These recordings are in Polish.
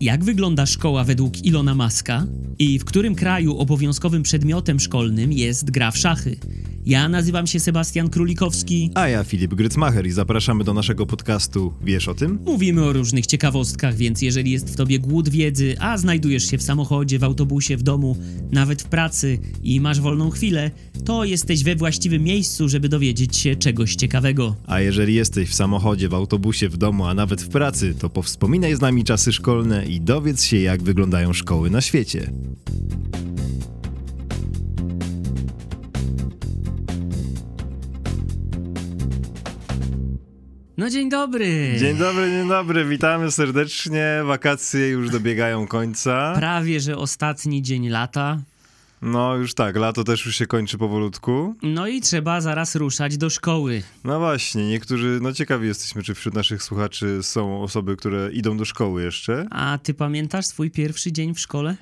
Jak wygląda szkoła według Ilona Maska i w którym kraju obowiązkowym przedmiotem szkolnym jest gra w szachy? Ja nazywam się Sebastian Królikowski. A ja Filip Grycmacher i zapraszamy do naszego podcastu Wiesz o tym? Mówimy o różnych ciekawostkach, więc jeżeli jest w tobie głód wiedzy, a znajdujesz się w samochodzie, w autobusie, w domu, nawet w pracy i masz wolną chwilę, to jesteś we właściwym miejscu, żeby dowiedzieć się czegoś ciekawego. A jeżeli jesteś w samochodzie, w autobusie, w domu, a nawet w pracy, to powspominaj z nami czasy szkolne i dowiedz się, jak wyglądają szkoły na świecie. No dzień dobry! Dzień dobry, dzień dobry, witamy serdecznie. Wakacje już dobiegają końca. Prawie, że ostatni dzień lata. No już tak, lato też już się kończy powolutku. No i trzeba zaraz ruszać do szkoły. No właśnie, niektórzy, no ciekawi jesteśmy, czy wśród naszych słuchaczy są osoby, które idą do szkoły jeszcze. A ty pamiętasz swój pierwszy dzień w szkole?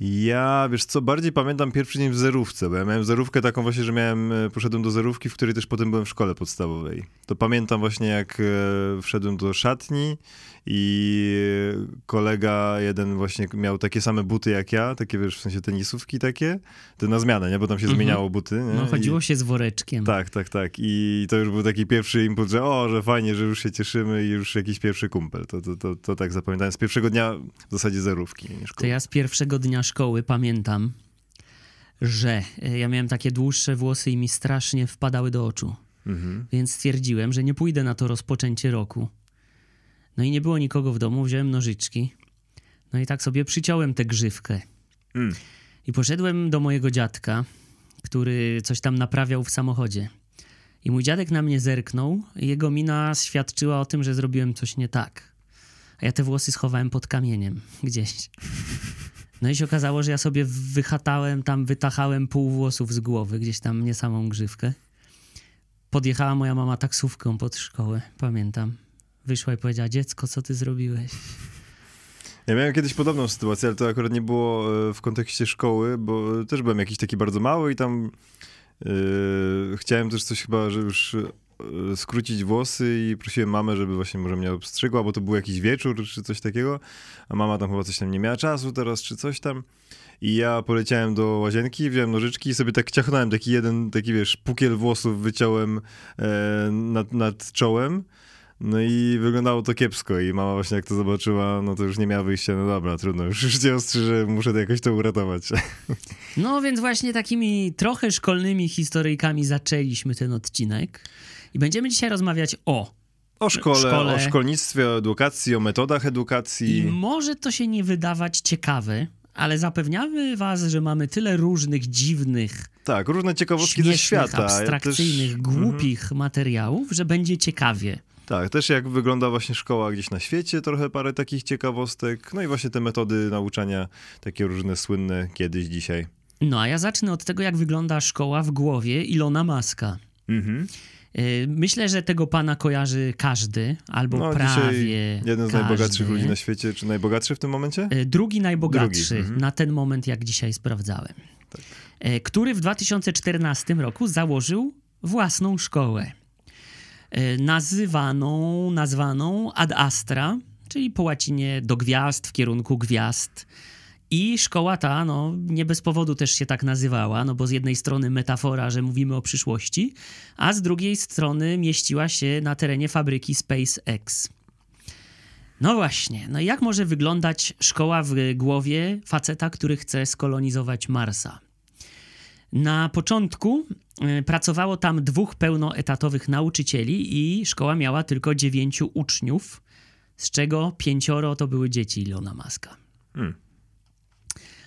Ja, wiesz co, bardziej pamiętam pierwszy dzień w zerówce, bo ja miałem zerówkę taką właśnie, że miałem, e, poszedłem do zerówki, w której też potem byłem w szkole podstawowej. To pamiętam właśnie, jak e, wszedłem do szatni i kolega jeden właśnie miał takie same buty jak ja, takie wiesz, w sensie tenisówki takie, to na zmianę, nie, bo tam się mhm. zmieniało buty. Nie? No chodziło I... się z woreczkiem. Tak, tak, tak i to już był taki pierwszy impuls, że o, że fajnie, że już się cieszymy i już jakiś pierwszy kumpel. To, to, to, to tak zapamiętałem z pierwszego dnia w zasadzie zerówki. To ja z pierwszego dnia szkoły pamiętam, że e, ja miałem takie dłuższe włosy i mi strasznie wpadały do oczu. Mhm. Więc stwierdziłem, że nie pójdę na to rozpoczęcie roku. No i nie było nikogo w domu, wziąłem nożyczki. No i tak sobie przyciąłem tę grzywkę. Mm. I poszedłem do mojego dziadka, który coś tam naprawiał w samochodzie. I mój dziadek na mnie zerknął, i jego mina świadczyła o tym, że zrobiłem coś nie tak. A ja te włosy schowałem pod kamieniem gdzieś. No i się okazało, że ja sobie wychatałem tam, wytachałem pół włosów z głowy, gdzieś tam nie samą grzywkę. Podjechała moja mama taksówką pod szkołę, pamiętam. Wyszła i powiedziała, dziecko, co ty zrobiłeś? Ja miałem kiedyś podobną sytuację, ale to akurat nie było e, w kontekście szkoły, bo też byłem jakiś taki bardzo mały i tam yy, chciałem też coś chyba, że już E, skrócić włosy i prosiłem mamę, żeby właśnie może mnie obstrzygła, bo to był jakiś wieczór czy coś takiego, a mama tam chyba coś tam nie miała czasu teraz czy coś tam. I ja poleciałem do łazienki, wziąłem nożyczki i sobie tak ciachnąłem taki jeden, taki wiesz, pukiel włosów wyciąłem e, nad, nad czołem. No i wyglądało to kiepsko i mama właśnie jak to zobaczyła, no to już nie miała wyjścia, no dobra, trudno, już, już cię ostrzyżę, muszę to jakoś to uratować. No więc właśnie takimi trochę szkolnymi historyjkami zaczęliśmy ten odcinek. I będziemy dzisiaj rozmawiać o o szkole, szkole, o szkolnictwie, o edukacji, o metodach edukacji. I może to się nie wydawać ciekawe, ale zapewniamy was, że mamy tyle różnych dziwnych. Tak, różne ciekawostki ze świata. abstrakcyjnych, ja też... głupich mhm. materiałów, że będzie ciekawie. Tak, też jak wygląda właśnie szkoła gdzieś na świecie, trochę parę takich ciekawostek. No i właśnie te metody nauczania, takie różne słynne kiedyś, dzisiaj. No a ja zacznę od tego, jak wygląda szkoła w głowie Ilona Maska. Mhm. Y, myślę, że tego pana kojarzy każdy, albo no, prawie. Jeden z każdy. najbogatszych ludzi na świecie, czy najbogatszy w tym momencie? Y, drugi najbogatszy Drugi. Mhm. na ten moment, jak dzisiaj sprawdzałem. Tak. Y, który w 2014 roku założył własną szkołę. Nazywaną, nazwaną Ad Astra, czyli po łacinie do gwiazd, w kierunku gwiazd. I szkoła ta, no, nie bez powodu też się tak nazywała, no bo z jednej strony metafora, że mówimy o przyszłości, a z drugiej strony mieściła się na terenie fabryki SpaceX. No właśnie, no jak może wyglądać szkoła w głowie faceta, który chce skolonizować Marsa? Na początku y, pracowało tam dwóch pełnoetatowych nauczycieli i szkoła miała tylko dziewięciu uczniów, z czego pięcioro to były dzieci Ilona Maska. Hmm.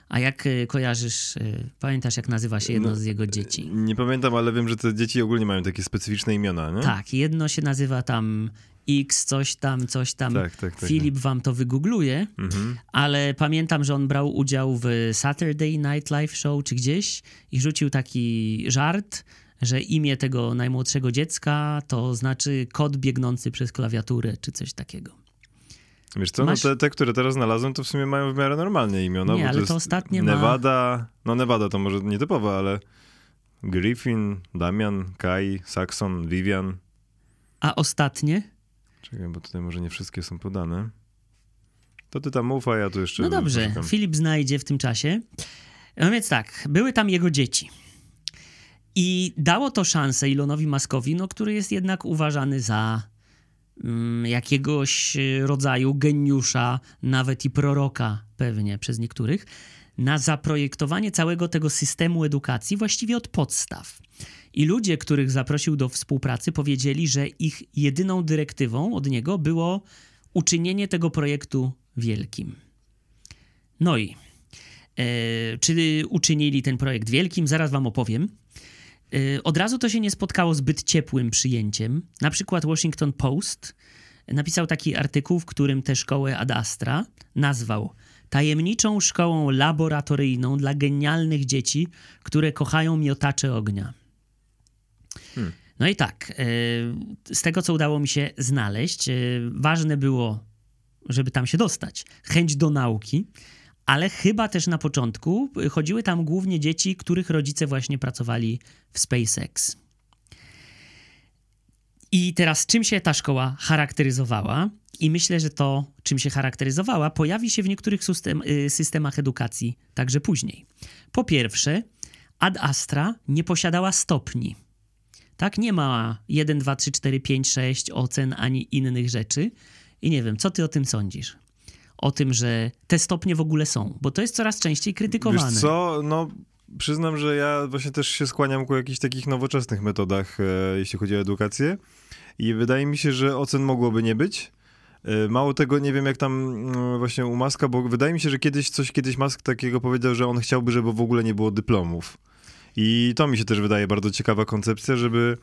A jak y, kojarzysz, y, pamiętasz jak nazywa się jedno no, z jego dzieci? Nie pamiętam, ale wiem, że te dzieci ogólnie mają takie specyficzne imiona, nie? Tak, jedno się nazywa tam X, coś tam, coś tam. Tak, tak, tak. Filip wam to wygoogluje, mhm. ale pamiętam, że on brał udział w Saturday Night Live Show czy gdzieś i rzucił taki żart, że imię tego najmłodszego dziecka to znaczy kod biegnący przez klawiaturę czy coś takiego. Wiesz co, no Masz... no te, te, które teraz znalazłem, to w sumie mają w miarę normalnie imiona. Nie, bo ale to, to ostatnie ma... Nevada, no Nevada to może nietypowe, ale Griffin, Damian, Kai, Saxon, Vivian. A ostatnie? Czekaj, bo tutaj może nie wszystkie są podane. To ty tam ufa, ja tu jeszcze... No dobrze, poszukam. Filip znajdzie w tym czasie. No więc tak, były tam jego dzieci. I dało to szansę Elonowi Muskowi, no, który jest jednak uważany za jakiegoś e, rodzaju geniusza, nawet i proroka pewnie przez niektórych, na zaprojektowanie całego tego systemu edukacji właściwie od podstaw. I ludzie, których zaprosił do współpracy, powiedzieli, że ich jedyną dyrektywą od niego było uczynienie tego projektu wielkim. No i e, czy uczynili ten projekt wielkim? Zaraz wam opowiem. E, od razu to się nie spotkało zbyt ciepłym przyjęciem. Na przykład Washington Post napisał taki artykuł, w którym tę szkołę Ad Astra nazwał tajemniczą szkołą laboratoryjną dla genialnych dzieci, które kochają miotacze ognia. Hmm. No i tak, e, z tego co udało mi się znaleźć, e, ważne było, żeby tam się dostać, chęć do nauki, ale chyba też na początku chodziły tam głównie dzieci, których rodzice właśnie pracowali w SpaceX. I teraz czym się ta szkoła charakteryzowała? I myślę, że to, czym się charakteryzowała, pojawi się w niektórych system, y, systemach edukacji także później. Po pierwsze, Ad Astra nie posiadała stopni. Tak, nie ma 1, 2, 3, 4, 5, 6 ocen ani innych rzeczy. I nie wiem, co ty o tym sądzisz? O tym, że te stopnie w ogóle są, bo to jest coraz częściej krytykowane. Wiesz co, no przyznam, że ja właśnie też się skłaniam ku jakichś takich nowoczesnych metodach, e, jeśli chodzi o edukację. I wydaje mi się, że ocen mogłoby nie być. E, Mało tego, nie wiem jak tam mm, właśnie u Maska, bo wydaje mi się, że kiedyś coś kiedyś Mask takiego powiedział, że on chciałby, żeby w ogóle nie było dyplomów. I to mi się też wydaje bardzo ciekawa koncepcja, żeby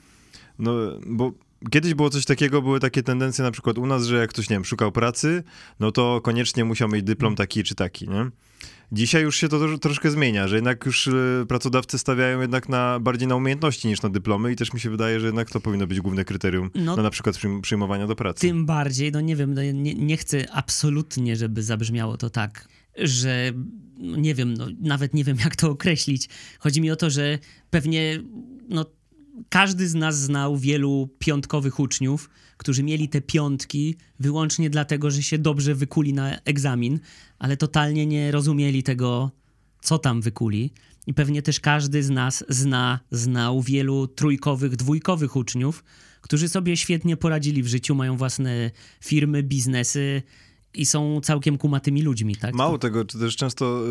no, bo kiedyś było coś takiego, były takie tendencje na przykład u nas, że jak ktoś, nie wiem, szukał pracy, no to koniecznie musiał mieć dyplom taki czy taki, nie? Dzisiaj już się to trosz- troszkę zmienia, że jednak już y, pracodawcy stawiają jednak na bardziej na umiejętności niż na dyplomy i też mi się wydaje, że jednak to powinno być główne kryterium No, na na przykład przyjm- przyjmowania do pracy. Tym bardziej, no nie wiem, no nie, nie chcę absolutnie, żeby zabrzmiało to tak, że no nie wiem, no, nawet nie wiem, jak to określić. Chodzi mi o to, że pewnie no, każdy z nas znał wielu piątkowych uczniów, którzy mieli te piątki wyłącznie dlatego, że się dobrze wykuli na egzamin, ale totalnie nie rozumieli tego, co tam wykuli. I pewnie też każdy z nas zna, znał wielu trójkowych, dwójkowych uczniów, którzy sobie świetnie poradzili w życiu, mają własne firmy, biznesy i są całkiem kumatymi ludźmi, tak? Mało tego, czy też często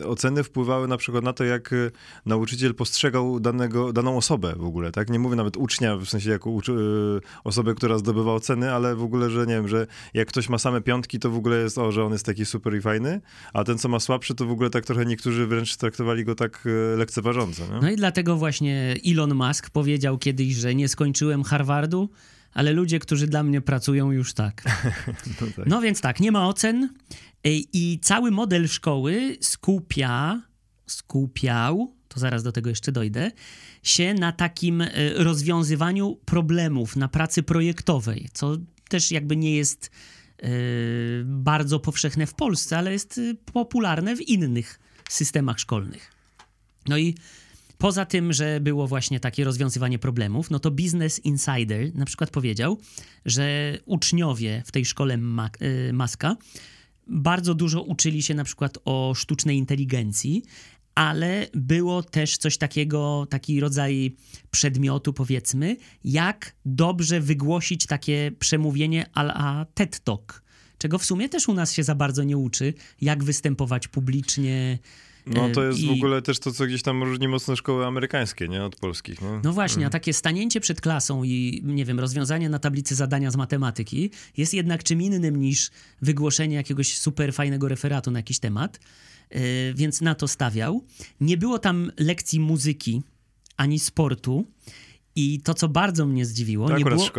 y, oceny wpływały na przykład na to, jak y, nauczyciel postrzegał danego, daną osobę w ogóle, tak? Nie mówię nawet ucznia, w sensie jako uczy, y, osobę, która zdobywa oceny, ale w ogóle, że nie wiem, że jak ktoś ma same piątki, to w ogóle jest, o, że on jest taki super i fajny, a ten, co ma słabszy, to w ogóle tak trochę niektórzy wręcz traktowali go tak y, lekceważąco, nie? No i dlatego właśnie Elon Musk powiedział kiedyś, że nie skończyłem Harvardu, ale ludzie, którzy dla mnie pracują, już tak. No tak. No więc tak, nie ma ocen y, i cały model szkoły skupia, skupiał, to zaraz do tego jeszcze dojdę, się na takim y, rozwiązywaniu problemów, na pracy projektowej, co też jakby nie jest y, bardzo powszechne w Polsce, ale jest popularne w innych systemach szkolnych. No i poza tym, że było właśnie takie rozwiązywanie problemów, no to Business Insider na przykład powiedział, że uczniowie w tej szkole Ma- y, Maska bardzo dużo uczyli się na przykład o sztucznej inteligencji, ale było też coś takiego, taki rodzaj przedmiotu, powiedzmy, jak dobrze wygłosić takie przemówienie a TED Talk, czego w sumie też u nas się za bardzo nie uczy, jak występować publicznie. No to y, jest w i- ogóle też to, co gdzieś tam różni mocno szkoły amerykańskie, nie? Od polskich, nie? No właśnie, a takie stanięcie przed klasą i, nie wiem, rozwiązanie na tablicy zadania z matematyki jest jednak czym innym niż wygłoszenie jakiegoś super fajnego referatu na jakiś temat, yy, więc na to stawiał. Nie było tam lekcji muzyki ani sportu i to, co bardzo mnie zdziwiło, To nie było,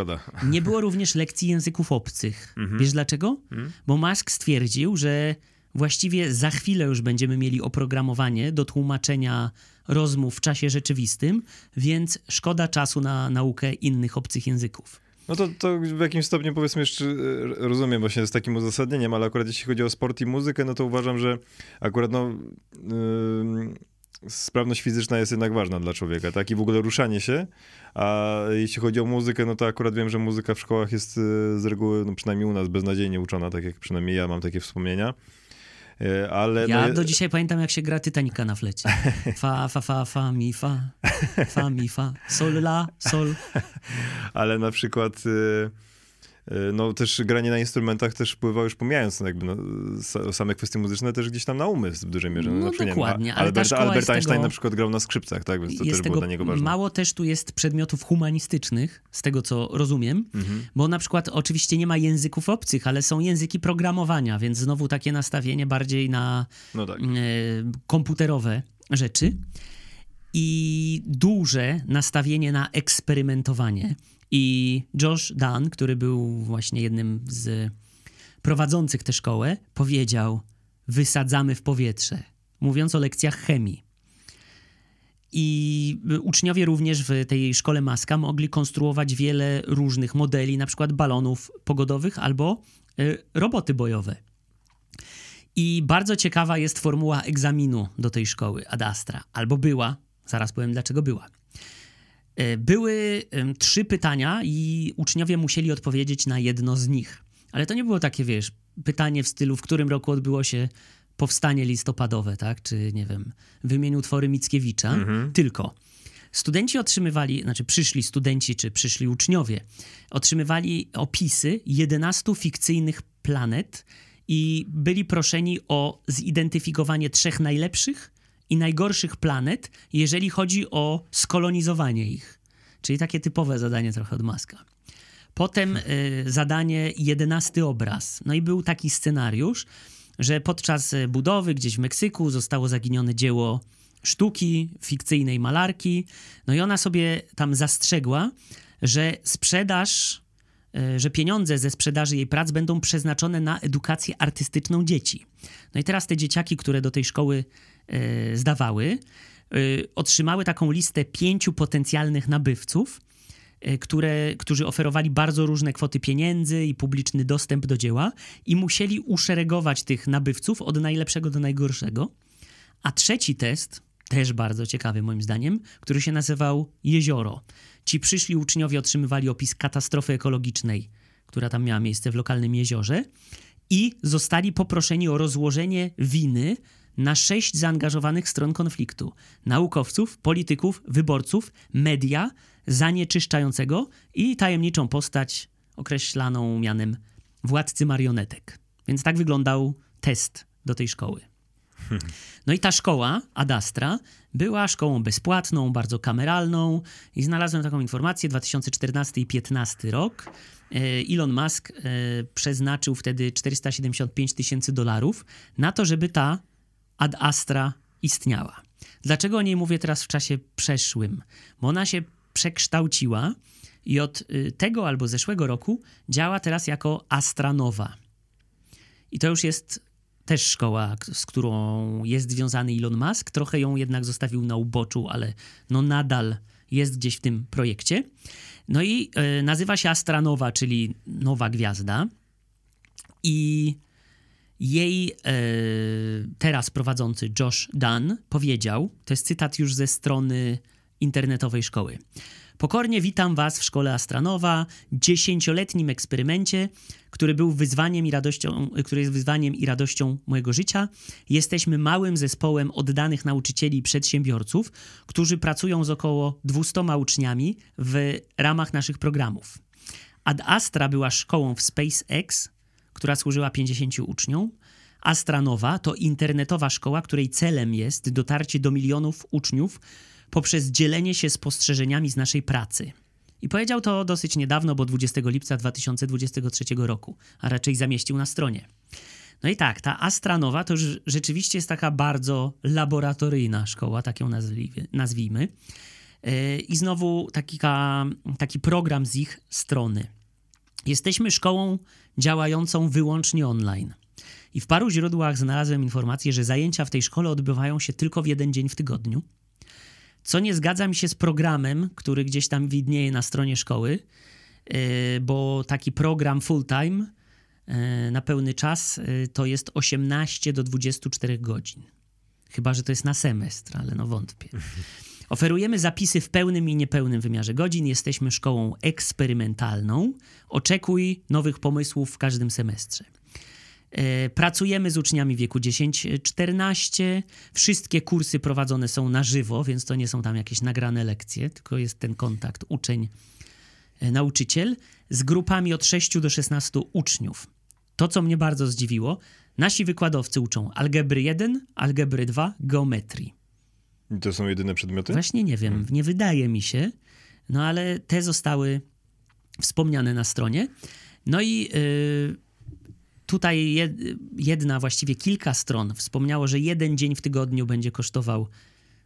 nie było również lekcji języków obcych. Mhm. Wiesz dlaczego? Mhm. Bo Musk stwierdził, że właściwie za chwilę już będziemy mieli oprogramowanie do tłumaczenia rozmów w czasie rzeczywistym, więc szkoda czasu na naukę innych obcych języków. No to, to w jakimś stopniu powiedzmy jeszcze e, rozumiem właśnie z takim uzasadnieniem, ale akurat jeśli chodzi o sport i muzykę, no to uważam, że akurat no ym, sprawność fizyczna jest jednak ważna dla człowieka, tak? I w ogóle ruszanie się. A jeśli chodzi o muzykę, no to akurat wiem, że muzyka w szkołach jest y, z reguły, no przynajmniej u nas, beznadziejnie uczona, tak jak przynajmniej ja mam takie wspomnienia. Y, ale ja no, do dzisiaj pamiętam, jak się gra Titanica na flecie. Fa, fa, fa, fa, mi, fa, fa, mi, fa, sol, la, sol. Ale na przykład... Y E, no też granie na instrumentach też wpływa już pomijając no, jakby no, same kwestie muzyczne też gdzieś tam na umysł w dużej mierze. No, no dokładnie, ale Albert, Albert Einstein tego, na przykład grał na skrzypcach, tak, więc to też było dla niego ważne. Mało też tu jest przedmiotów humanistycznych, z tego co rozumiem, mhm. bo na przykład oczywiście nie ma języków obcych, ale są języki programowania, więc znowu takie nastawienie bardziej na no tak. e, komputerowe rzeczy i duże nastawienie na eksperymentowanie. I Josh Dunn, który był właśnie jednym z prowadzących tę szkołę, powiedział: Wysadzamy w powietrze, mówiąc o lekcjach chemii. I uczniowie również w tej szkole Maska mogli konstruować wiele różnych modeli, na przykład balonów pogodowych albo y, roboty bojowe. I bardzo ciekawa jest formuła egzaminu do tej szkoły Ad Astra, albo była, zaraz powiem dlaczego była. E, były trzy pytania i uczniowie musieli odpowiedzieć na jedno z nich. Ale to nie było takie, wiesz, pytanie w stylu, w którym roku odbyło się powstanie listopadowe, tak? Czy, nie wiem, wymień utwory Mickiewicza. Mhm. Tylko studenci otrzymywali, znaczy przyszli studenci, czy przyszli uczniowie, otrzymywali opisy 11 fikcyjnych planet i byli proszeni o zidentyfikowanie trzech najlepszych i najgorszych planet, jeżeli chodzi o skolonizowanie ich. Czyli takie typowe zadanie trochę od Maska. Potem y, zadanie jedenasty obraz. No i był taki scenariusz, że podczas e, budowy gdzieś w Meksyku zostało zaginione dzieło sztuki, fikcyjnej malarki. No i ona sobie tam zastrzegła, że sprzedaż, y, że pieniądze ze sprzedaży jej prac będą przeznaczone na edukację artystyczną dzieci. No i teraz te dzieciaki, które do tej szkoły zdawały, e, otrzymały taką listę pięciu potencjalnych nabywców, e, które, którzy oferowali bardzo różne kwoty pieniędzy i publiczny dostęp do dzieła, i musieli uszeregować tych nabywców od najlepszego do najgorszego. A trzeci test, też bardzo ciekawy moim zdaniem, który się nazywał Jezioro. Ci przyszli uczniowie otrzymywali opis katastrofy ekologicznej, która tam miała miejsce w lokalnym jeziorze, i zostali poproszeni o rozłożenie winy na sześć zaangażowanych stron konfliktu: naukowców, polityków, wyborców, media, zanieczyszczającego i tajemniczą postać określaną mianem władcy marionetek. Więc tak wyglądał test do tej szkoły. No i ta szkoła, Adastra, była szkołą bezpłatną, bardzo kameralną i znalazłem taką informację, 2014 i 2015 rok. E, Elon Musk e, przeznaczył wtedy 475 tysięcy dolarów na to, żeby ta ad astra istniała. Dlaczego o niej mówię teraz w czasie przeszłym? Bo ona się przekształciła i od y, tego albo zeszłego roku działa teraz jako Astranowa. I to już jest też szkoła, z którą jest związany Elon Musk. Trochę ją jednak zostawił na uboczu, ale no nadal jest gdzieś w tym projekcie. No i y, nazywa się Astranowa, czyli nowa gwiazda. I jej e, teraz prowadzący Josh Dunn powiedział, to jest cytat już ze strony internetowej szkoły. Pokornie witam Was w szkole Astranowa, dziesięcioletnim eksperymencie, który był wyzwaniem i radością, który jest wyzwaniem i radością mojego życia. Jesteśmy małym zespołem oddanych nauczycieli i przedsiębiorców, którzy pracują z około 200 uczniami w ramach naszych programów. Ad Astra była szkołą w SpaceX, która służyła 50 uczniom. Astranowa to internetowa szkoła, której celem jest dotarcie do milionów uczniów poprzez dzielenie się spostrzeżeniami z naszej pracy. I powiedział to dosyć niedawno, bo 20 lipca 2023 roku, a raczej zamieścił na stronie. No i tak, ta Astranowa to już rzeczywiście jest taka bardzo laboratoryjna szkoła, tak ją nazwijmy. E, I znowu taki, taki program z ich strony. Jesteśmy szkołą działającą wyłącznie online. I w paru źródłach znalazłem informację, że zajęcia w tej szkole odbywają się tylko w jeden dzień w tygodniu. Co nie zgadza mi się z programem, który gdzieś tam widnieje na stronie szkoły, e, bo taki program full time e, na pełny czas e, to jest 18 do 24 godzin. Chyba, że to jest na semestr, ale no wątpię. Oferujemy zapisy w pełnym i niepełnym wymiarze godzin. Jesteśmy szkołą eksperymentalną. Oczekuj nowych pomysłów w każdym semestrze. E, pracujemy z uczniami wieku 10-14. Wszystkie kursy prowadzone są na żywo, więc to nie są tam jakieś nagrane lekcje, tylko jest ten kontakt uczeń-nauczyciel z grupami od 6 do 16 uczniów. To, co mnie bardzo zdziwiło, nasi wykładowcy uczą algebry 1, algebry 2, geometrii. I to są jedyne przedmioty? Właśnie nie wiem, nie wydaje mi się, no ale te zostały wspomniane na stronie. No i yy, tutaj jedna, właściwie kilka stron wspomniało, że jeden dzień w tygodniu będzie kosztował,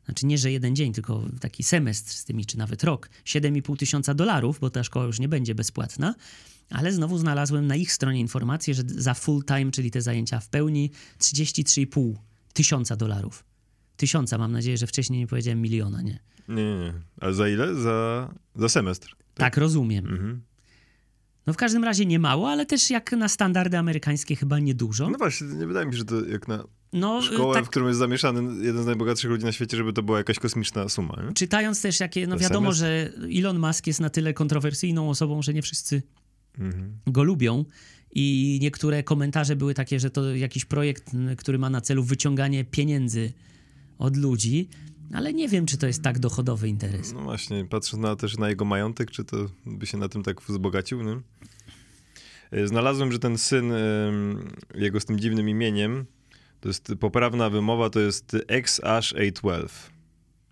znaczy nie, że jeden dzień, tylko taki semestr z tymi, czy nawet rok, 7,5 tysiąca dolarów, bo ta szkoła już nie będzie bezpłatna. Ale znowu znalazłem na ich stronie informację, że za full time, czyli te zajęcia w pełni, 33,5 tysiąca dolarów. Tysiąca, mam nadzieję, że wcześniej nie powiedziałem miliona, nie? Nie, nie, nie. A za ile? Za, za semestr. Tak, tak rozumiem. Mhm. No w każdym razie nie mało, ale też jak na standardy amerykańskie chyba niedużo. No właśnie, nie wydaje mi się, że to jak na no, szkołę, tak... w którym jest zamieszany jeden z najbogatszych ludzi na świecie, żeby to była jakaś kosmiczna suma. Nie? Czytając też jakie, no wiadomo, że Elon Musk jest na tyle kontrowersyjną osobą, że nie wszyscy mhm. go lubią. I niektóre komentarze były takie, że to jakiś projekt, który ma na celu wyciąganie pieniędzy od ludzi, ale nie wiem, czy to jest tak dochodowy interes. No właśnie, patrząc na, też na jego majątek, czy to by się na tym tak wzbogacił, nie? E, znalazłem, że ten syn, jego z tym dziwnym imieniem, to jest poprawna wymowa, to jest XH812.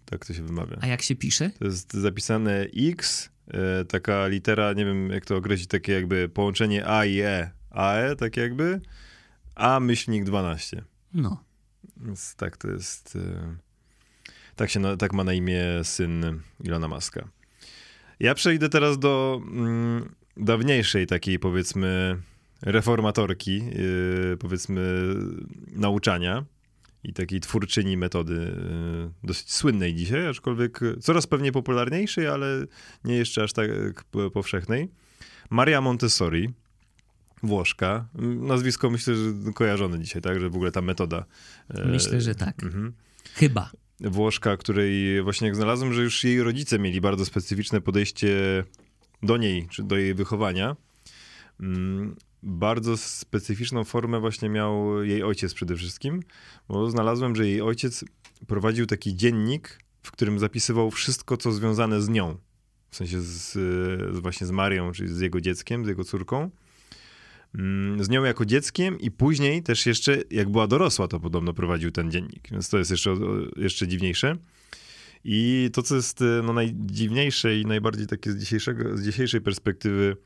Tak to się wymawia. A jak się pisze? To jest zapisane X, e, taka litera, nie wiem jak to określić, takie jakby połączenie A i E. AE, tak jakby, A myślnik 12. No. Więc tak to jest. E, tak, się, tak ma na imię syn Ilona Maska. Ja przejdę teraz do mm, dawniejszej takiej powiedzmy reformatorki, yy, powiedzmy nauczania i takiej twórczyni metody yy, dosyć słynnej dzisiaj, aczkolwiek coraz pewnie popularniejszej, ale nie jeszcze aż tak powszechnej. Maria Montessori, Włoszka. Nazwisko myślę, że kojarzone dzisiaj, tak, że w ogóle ta metoda. E, myślę, że tak. Mhm. Chyba. Włoszka, której właśnie jak znalazłem, że już jej rodzice mieli bardzo specyficzne podejście do niej, czy do jej wychowania. Mm, bardzo specyficzną formę właśnie miał jej ojciec przede wszystkim, bo znalazłem, że jej ojciec prowadził taki dziennik, w którym zapisywał wszystko, co związane z nią. W sensie z, z właśnie z Marią, czyli z jego dzieckiem, z jego córką. Mm, z nią jako dzieckiem i później też jeszcze, jak była dorosła, to podobno prowadził ten dziennik, więc to jest jeszcze, jeszcze dziwniejsze. I to, co jest e, no, najdziwniejsze i najbardziej takie z, dzisiejszego, z dzisiejszej perspektywy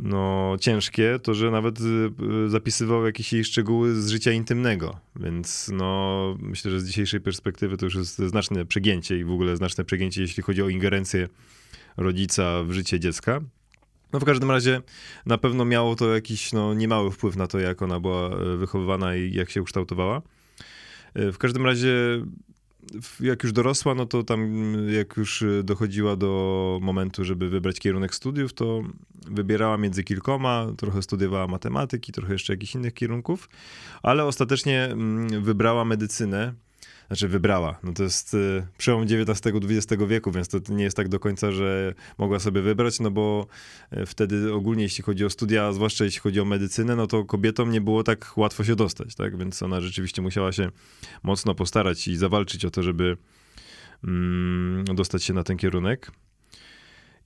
no, ciężkie, to że nawet e, zapisywał jakieś jej szczegóły z życia intymnego, więc no, myślę, że z dzisiejszej perspektywy to już jest znaczne przegięcie i w ogóle znaczne przegięcie, jeśli chodzi o ingerencję rodzica w życie dziecka. No w każdym razie na pewno miało to jakiś no, niemały wpływ na to, jak ona była e, wychowywana i jak się ukształtowała. E, w każdym razie jak już dorosła, no to tam jak już dochodziła do momentu, żeby wybrać kierunek studiów, to wybierała między kilkoma, trochę studiowała matematyki, trochę jeszcze jakichś innych kierunków, ale ostatecznie mm, wybrała medycynę znaczy wybrała. No to jest y, przełom XIX-XX wieku, więc to nie jest tak do końca, że mogła sobie wybrać, no bo y, wtedy ogólnie jeśli chodzi o studia, zwłaszcza jeśli chodzi o medycynę, no to kobietom nie było tak łatwo się dostać, tak? Więc ona rzeczywiście musiała się mocno postarać i zawalczyć o to, żeby mm, dostać się na ten kierunek.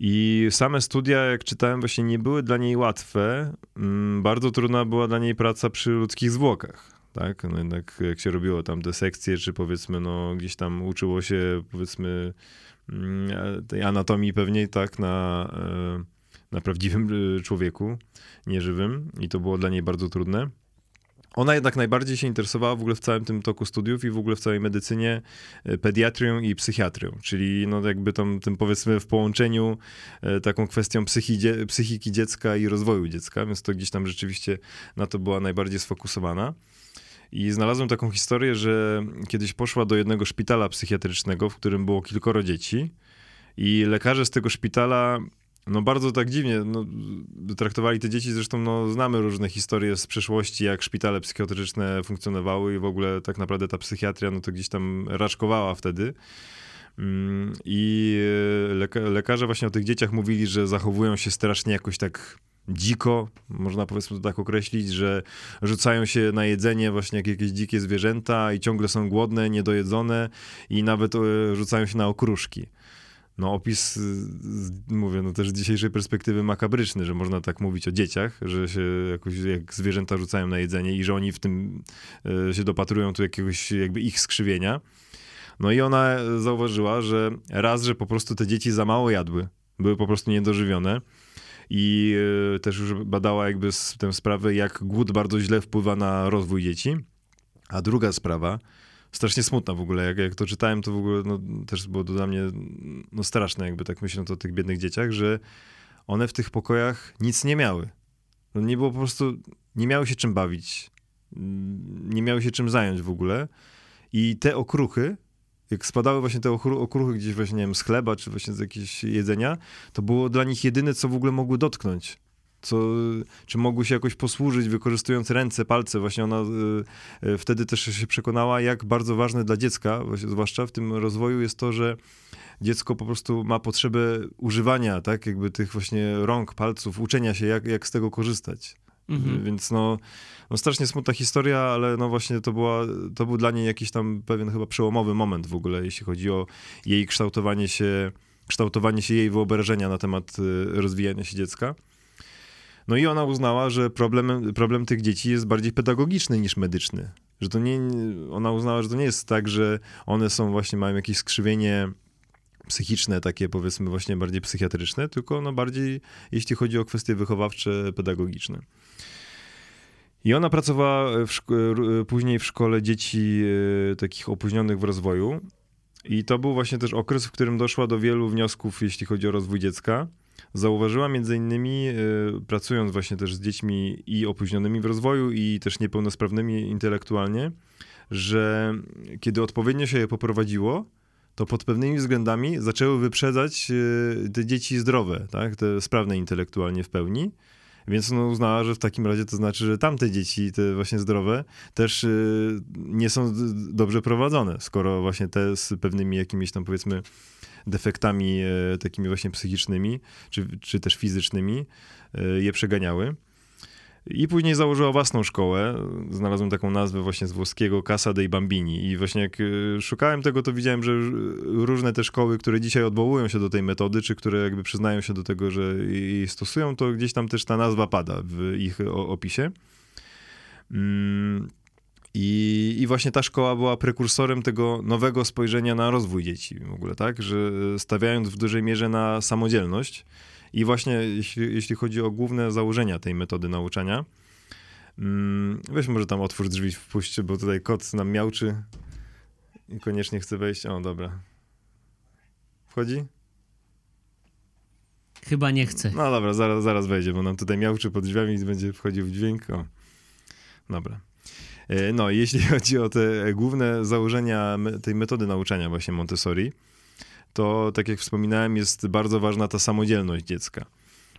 I same studia, jak czytałem, właśnie nie były dla niej łatwe. Mm, bardzo trudna była dla niej praca przy ludzkich zwłokach tak? No jednak jak się robiło tam te sekcje, czy powiedzmy, no gdzieś tam uczyło się, powiedzmy, mm, tej anatomii pewnie, tak, na, e, na prawdziwym e, człowieku, nieżywym i to było dla niej bardzo trudne. Ona jednak najbardziej się interesowała w ogóle w całym tym toku studiów i w ogóle w całej medycynie e, pediatrią i psychiatrią, czyli no jakby tam tym powiedzmy w połączeniu taką kwestią psychiki dziecka i rozwoju dziecka, więc to gdzieś tam rzeczywiście na to była najbardziej sfokusowana. I znalazłem taką historię, że kiedyś poszła do jednego szpitala psychiatrycznego, w którym było kilkoro dzieci, i lekarze z tego szpitala no bardzo tak dziwnie no, traktowali te dzieci. Zresztą no, znamy różne historie z przeszłości, jak szpitale psychiatryczne funkcjonowały i w ogóle tak naprawdę ta psychiatria no to gdzieś tam raczkowała wtedy. Mm, I e, lekarze właśnie o tych dzieciach mówili, że zachowują się strasznie jakoś tak dziko, można powiedzmy to tak określić, że rzucają się na jedzenie właśnie jak jakieś dzikie zwierzęta i ciągle są głodne, niedojedzone i nawet e, rzucają się na okruszki. No opis, mówię, no też z dzisiejszej perspektywy makabryczny, że można tak mówić o dzieciach, że się jakoś jak zwierzęta rzucają na jedzenie i że oni w tym e, się dopatrują tu jakiegoś jakby ich skrzywienia. No i ona zauważyła, że raz, że po prostu te dzieci za mało jadły, były po prostu niedożywione i e, też już badała jakby tę sprawę, jak głód bardzo źle wpływa na rozwój dzieci. A druga sprawa, strasznie smutna w ogóle, jak, jak to czytałem, to w ogóle no, też było to dla mnie no, straszne, jakby tak myśląc o tych biednych dzieciach, że one w tych pokojach nic nie miały. No, nie było po prostu, nie miały się czym bawić, nie miały się czym zająć w ogóle i te okruchy, jak spadały właśnie te okruchy gdzieś właśnie, nie wiem, z chleba, czy właśnie z jakiegoś jedzenia, to było dla nich jedyne, co w ogóle mogły dotknąć. Co, czy mogły się jakoś posłużyć, wykorzystując ręce, palce. Właśnie ona y, y, wtedy też się przekonała, jak bardzo ważne dla dziecka, zwłaszcza w tym rozwoju, jest to, że dziecko po prostu ma potrzebę używania, tak, jakby tych właśnie rąk, palców, uczenia się, jak, jak z tego korzystać. Mhm. Więc no, no strasznie smutna historia, ale no właśnie to, była, to był dla niej jakiś tam pewien chyba przełomowy moment w ogóle, jeśli chodzi o jej kształtowanie się, kształtowanie się jej wyobrażenia na temat y, rozwijania się dziecka. No i ona uznała, że problem, problem tych dzieci jest bardziej pedagogiczny niż medyczny. Że to nie, ona uznała, że to nie jest tak, że one są właśnie, mają jakieś skrzywienie psychiczne, takie powiedzmy właśnie bardziej psychiatryczne, tylko no bardziej jeśli chodzi o kwestie wychowawcze, pedagogiczne. I ona pracowała w później w szkole dzieci e, takich opóźnionych w rozwoju. I to był właśnie też okres, w którym doszła do wielu wniosków, jeśli chodzi o rozwój dziecka. Zauważyła między innymi, e, pracując właśnie też z dziećmi i opóźnionymi w rozwoju, i też niepełnosprawnymi intelektualnie, że kiedy odpowiednio się je poprowadziło, to pod pewnymi względami zaczęły wyprzedzać e, te dzieci zdrowe, tak? te sprawne intelektualnie w pełni. Więc ona uznała, że w takim razie to znaczy, że tamte dzieci, te właśnie zdrowe, też y, nie są dobrze prowadzone, skoro właśnie te z pewnymi jakimiś tam powiedzmy defektami e, takimi właśnie psychicznymi, czy, czy też fizycznymi e, je przeganiały. I później założyła własną szkołę. Znalazłem taką nazwę właśnie z włoskiego Casa dei Bambini. I właśnie jak e, szukałem tego, to widziałem, że różne te szkoły, które dzisiaj odwołują się do tej metody, czy które jakby przyznają się do tego, że jej stosują, to gdzieś tam też ta nazwa pada w ich opisie. Mm, I, I właśnie ta szkoła była prekursorem tego nowego spojrzenia na rozwój dzieci w ogóle, tak? Że stawiając w dużej mierze na samodzielność, i właśnie jeśli, jeśli chodzi o główne założenia tej metody nauczania, mm, weź może tam otwórz drzwi, wpuść, bo tutaj kot nam miałczy i koniecznie chce wejść. O, dobra. Wchodzi? Chyba nie chce. No dobra, zaraz, zaraz wejdzie, bo nam tutaj miałczy pod drzwiami i będzie wchodził w dźwięk. O. Dobra. E, no, jeśli chodzi o te główne założenia tej metody nauczania właśnie Montessori, to tak jak wspominałem, jest bardzo ważna ta samodzielność dziecka.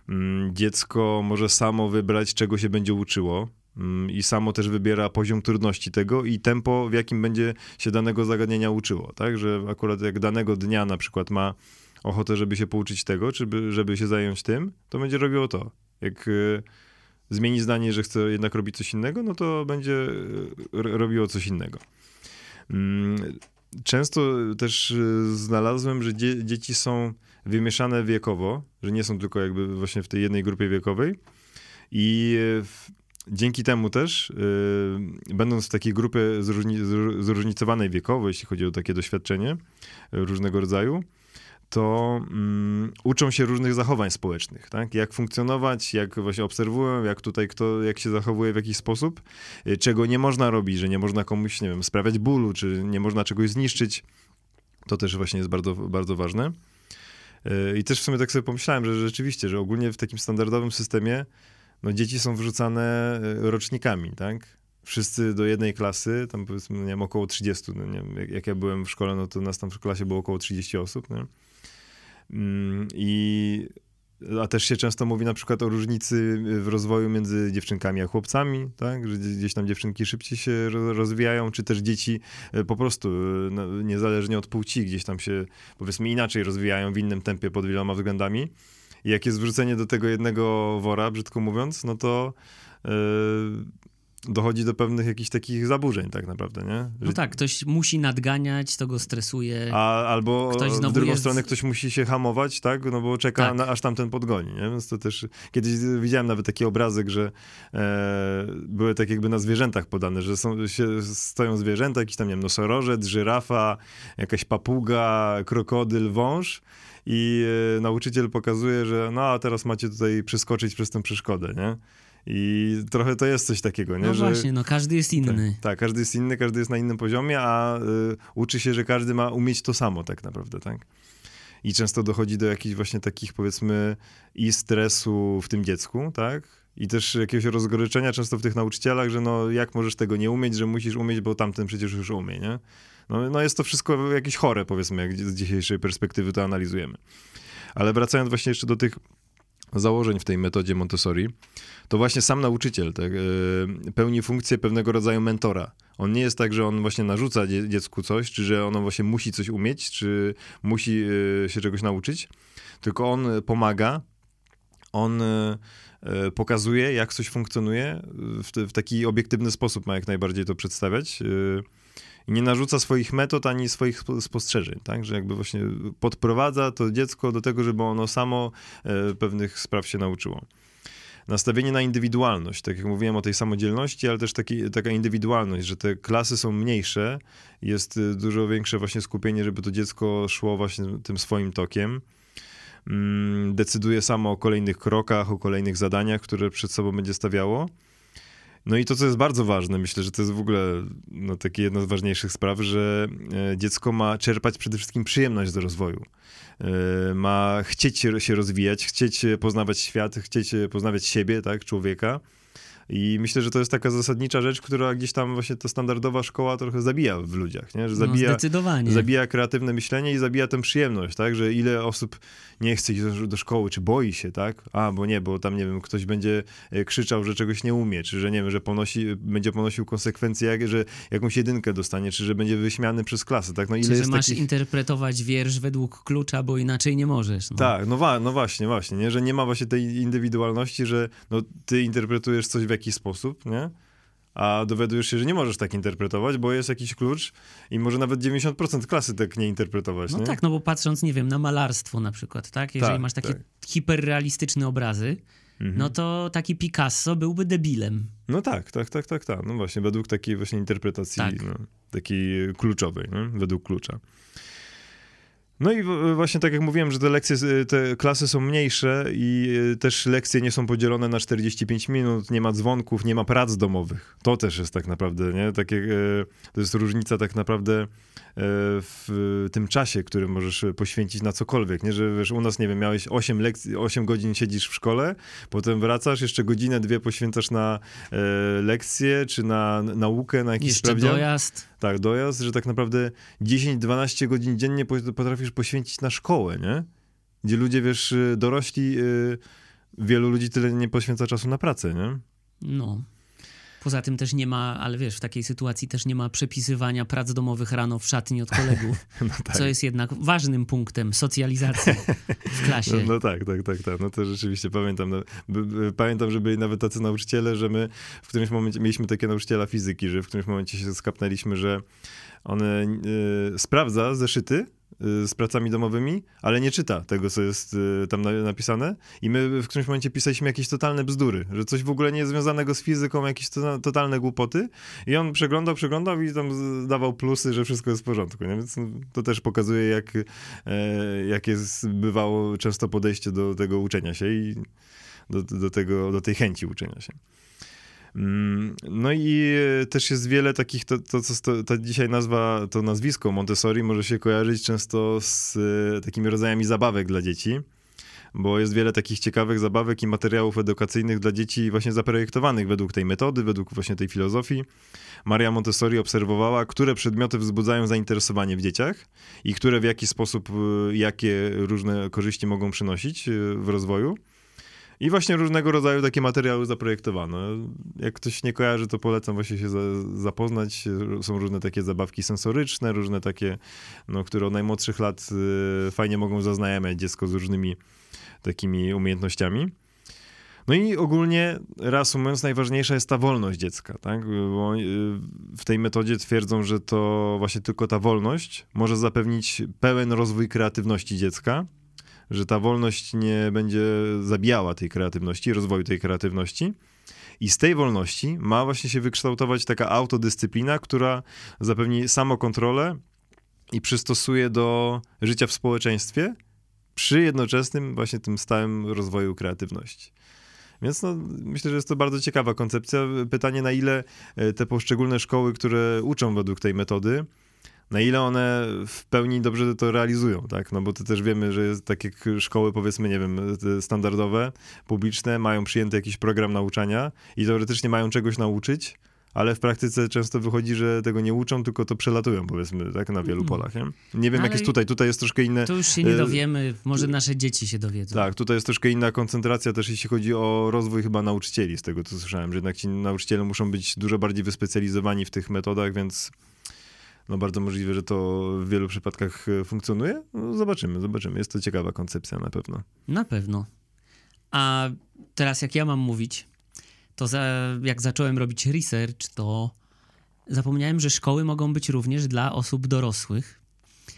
Mm, dziecko może samo wybrać, czego się będzie uczyło, mm, i samo też wybiera poziom trudności tego i tempo, w jakim będzie się danego zagadnienia uczyło. Tak, że akurat jak danego dnia na przykład ma ochotę, żeby się pouczyć tego, czy żeby się zająć tym, to będzie robiło to. Jak y, zmieni zdanie, że chce jednak robić coś innego, no to będzie y, robiło coś innego. Mm, często też y, znalazłem, że dzie dzieci są wymieszane wiekowo, że nie są tylko jakby właśnie w tej jednej grupie wiekowej i w, dzięki temu też, będąc w takiej grupie zróżni zróżnicowanej wiekowo, jeśli chodzi o takie doświadczenie różnego rodzaju, to um, uczą się różnych zachowań społecznych, tak? Jak funkcjonować, jak właśnie obserwują, jak tutaj kto, jak się zachowuje w jakiś sposób, y, czego nie można robić, że nie można komuś, nie wiem, sprawiać bólu, czy nie można czegoś zniszczyć. To też właśnie jest bardzo, bardzo ważne. Y, I też w sumie tak sobie pomyślałem, że rzeczywiście, że ogólnie w takim standardowym systemie no dzieci są wrzucane y, rocznikami, tak? Wszyscy do jednej klasy, tam powiedzmy, nie wiem, około 30, no nie wiem, jak, jak ja byłem w szkole, no to nas tam w klasie było około 30 osób, nie? Mm, I a też się często mówi na przykład o różnicy w rozwoju między dziewczynkami a chłopcami, tak? Że gdzieś tam dziewczynki szybciej się rozwijają, czy też dzieci e, po prostu, e, no, niezależnie od płci, gdzieś tam się powiedzmy inaczej rozwijają w innym tempie pod wieloma względami. I jak jest wrzucenie do tego jednego wora, brzydko mówiąc, no to yy, dochodzi do pewnych jakichś takich zaburzeń tak naprawdę, nie? Że... No tak, ktoś musi nadganiać, to go stresuje. A, albo ktoś w drugą jest... stronę ktoś musi się hamować, tak? No bo czeka tak. na, aż tamten podgoni, nie? Więc to też... Kiedyś widziałem nawet taki obrazek, że e, były tak jakby na zwierzętach podane, że są, się, stoją zwierzęta, jakiś tam, nie wiem, nosorożec, żyrafa, jakaś papuga, krokodyl, wąż i e, nauczyciel pokazuje, że no a teraz macie tutaj przeskoczyć przez tę przeszkodę, nie? I trochę to jest coś takiego, nie? No że, właśnie, no każdy jest inny. Tak, tak, każdy jest inny, każdy jest na innym poziomie, a y, uczy się, że każdy ma umieć to samo tak naprawdę, tak? I często dochodzi do jakichś właśnie takich powiedzmy i stresu w tym dziecku, tak? I też jakiegoś rozgoryczenia często w tych nauczycielach, że no jak możesz tego nie umieć, że musisz umieć, bo tamten przecież już umie, nie? No, no jest to wszystko jakieś chore, powiedzmy, jak z dzisiejszej perspektywy to analizujemy. Ale wracając właśnie jeszcze do tych założeń w tej metodzie Montessori, to właśnie sam nauczyciel tak, e, pełni funkcję pewnego rodzaju mentora. On nie jest tak, że on właśnie narzuca dziecku coś, czy że ono właśnie musi coś umieć, czy musi e, się czegoś nauczyć, tylko on pomaga, on e, pokazuje, jak coś funkcjonuje, w, w taki obiektywny sposób ma jak najbardziej to przedstawiać i nie narzuca swoich metod ani swoich spostrzeżeń, tak? Że jakby właśnie podprowadza to dziecko do tego, żeby ono samo e, pewnych spraw się nauczyło. Nastawienie na indywidualność, tak jak mówiłem o tej samodzielności, ale też taki, taka indywidualność, że te klasy są mniejsze, jest e, dużo większe właśnie skupienie, żeby to dziecko szło właśnie tym swoim tokiem mm, decyduje samo o kolejnych krokach, o kolejnych zadaniach, które przed sobą będzie stawiało. No i to, co jest bardzo ważne, myślę, że to jest w ogóle no, takie jedna z ważniejszych spraw, że e, dziecko ma czerpać przede wszystkim przyjemność z rozwoju. E, ma chcieć się rozwijać, chcieć poznawać świat, chcieć poznawać siebie, tak, człowieka. I myślę, że to jest taka zasadnicza rzecz, która gdzieś tam właśnie ta standardowa szkoła trochę zabija w ludziach, nie? Że no, zabija, no zdecydowanie. zabija kreatywne myślenie i zabija tę przyjemność, tak? Że ile osób nie chce iść do, do, szkoły, czy boi się, tak? A, bo nie, bo tam, nie wiem, ktoś będzie e, krzyczał, że czegoś nie umie, czy że, nie wiem, że ponosi, będzie ponosił konsekwencje, jak, że jakąś jedynkę dostanie, czy że będzie wyśmiany przez klasę, tak? No ile czy, jest że masz takich... interpretować wiersz według klucza, bo inaczej nie możesz. No. Tak, no, wa- no właśnie, właśnie, nie? Że nie ma właśnie tej indywidualności, że no, ty interpretujesz coś jakiś sposób, nie? a dowiadujesz się, że nie możesz tak interpretować, bo jest jakiś klucz i może nawet 90% klasy tak nie interpretować. No nie? tak, no bo patrząc, nie wiem, na malarstwo na przykład, tak? Jeżeli tak, masz takie tak. hiperrealistyczne obrazy, mhm. no to taki Picasso byłby debilem. No tak, tak, tak, tak, tak. No właśnie, według takiej właśnie interpretacji tak. no, takiej kluczowej, nie? według klucza. No i właśnie tak jak mówiłem, że te lekcje, te klasy są mniejsze i e, też lekcje nie są podzielone na 45 minut, nie ma dzwonków, nie ma prac domowych. To też jest tak naprawdę, nie? Takie, e, to jest różnica tak naprawdę w tym czasie, który możesz poświęcić na cokolwiek, nie? Że wiesz, u nas, nie wiem, miałeś 8 lekcji, 8 godzin siedzisz w szkole, potem wracasz, jeszcze godzinę, dwie poświęcasz na e, lekcje, czy na naukę, na jakiś Jeszcze sprawdzian. dojazd. Tak, dojazd, że tak naprawdę 10-12 godzin dziennie potrafisz poświęcić na szkołę, nie? Gdzie ludzie, wiesz, dorośli, y, wielu ludzi tyle nie poświęca czasu na pracę, nie? No. Poza tym też nie ma, ale wiesz, w takiej sytuacji też nie ma przepisywania prac domowych rano w szatni od kolegów, no tak. co jest jednak ważnym punktem socjalizacji w klasie. No, no, tak, tak, tak, tak. No to rzeczywiście pamiętam. No, pamiętam, że byli nawet tacy nauczyciele, że my w którymś momencie mieliśmy takie nauczyciela fizyki, że w którymś momencie się skapnęliśmy, że on y, sprawdza zeszyty, z pracami domowymi, ale nie czyta tego, co jest y, tam napisane. I my w którymś momencie pisaliśmy jakieś totalne bzdury, że coś w ogóle nie jest związanego z fizyką, jakieś to, totalne głupoty. I on przeglądał, przeglądał i tam dawał plusy, że wszystko jest w porządku. Nie? Więc to też pokazuje, jak, e, jak jest, bywało często podejście do tego uczenia się i do, do, tego, do tej chęci uczenia się. Mm, no i e, też jest wiele takich, to, to co ta dzisiaj nazwa, to nazwisko Montessori może się kojarzyć często z e, takimi rodzajami zabawek dla dzieci. bo jest wiele takich ciekawych zabawek i materiałów edukacyjnych dla dzieci właśnie zaprojektowanych według tej metody, według właśnie tej filozofii. Maria Montessori obserwowała, które przedmioty wzbudzają zainteresowanie w dzieciach i które w jaki sposób, y, jakie różne korzyści mogą przynosić y, w rozwoju. I właśnie różnego rodzaju takie materiały zaprojektowano. Jak ktoś nie kojarzy, to polecam właśnie się za, zapoznać. Są różne takie zabawki sensoryczne, różne takie, no, które od najmłodszych lat y, fajnie mogą zaznajamiać dziecko z różnymi takimi umiejętnościami. No i ogólnie, reasumując, najważniejsza jest ta wolność dziecka, tak? Bo y, w tej metodzie twierdzą, że to właśnie tylko ta wolność może zapewnić pełen rozwój kreatywności dziecka, że ta wolność nie będzie zabijała tej kreatywności, rozwoju tej kreatywności. I z tej wolności ma właśnie się wykształtować taka autodyscyplina, która zapewni samokontrolę i przystosuje do życia w społeczeństwie przy jednoczesnym właśnie tym stałym rozwoju kreatywności. Więc no, myślę, że jest to bardzo ciekawa koncepcja. Pytanie, na ile e, te poszczególne szkoły, które uczą według tej metody, na ile one w pełni dobrze to realizują, tak? No bo to też wiemy, że jest tak jak szkoły, powiedzmy, nie wiem, standardowe, publiczne, mają przyjęty jakiś program nauczania i teoretycznie mają czegoś nauczyć, ale w praktyce często wychodzi, że tego nie uczą, tylko to przelatują, powiedzmy, tak, na wielu mm. polach, nie? Nie wiem, ale jak jest tutaj, tutaj jest troszkę inne... To już się nie e, dowiemy, może nasze dzieci się dowiedzą. Tak, tutaj jest troszkę inna koncentracja też, jeśli chodzi o rozwój chyba nauczycieli, z tego co słyszałem, że jednak ci nauczyciele muszą być dużo bardziej wyspecjalizowani w tych metodach, więc no bardzo możliwe, że to w wielu przypadkach e, funkcjonuje. No zobaczymy, zobaczymy. Jest to ciekawa koncepcja na pewno. Na pewno. A teraz jak ja mam mówić, to za, jak zacząłem robić research, to zapomniałem, że szkoły mogą być również dla osób dorosłych.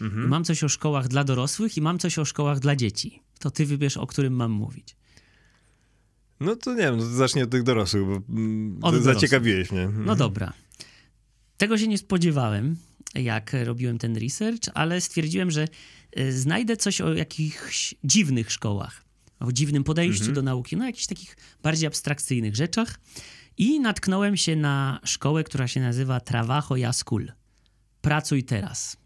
Mhm. Mam coś o szkołach dla dorosłych i mam coś o szkołach dla dzieci. To ty wybierz, o którym mam mówić. No to nie wiem, no zacznij od tych dorosłych, bo mm, od zaciekawiłeś mnie. Mhm. No dobra. Tego się nie spodziewałem, jak robiłem ten research, ale stwierdziłem, że e, znajdę coś o jakichś dziwnych szkołach, o dziwnym podejściu mhm. do nauki, no jakichś takich bardziej abstrakcyjnych rzeczach. I natknąłem się na szkołę, która się nazywa Trabajo y School. Pracuj teraz.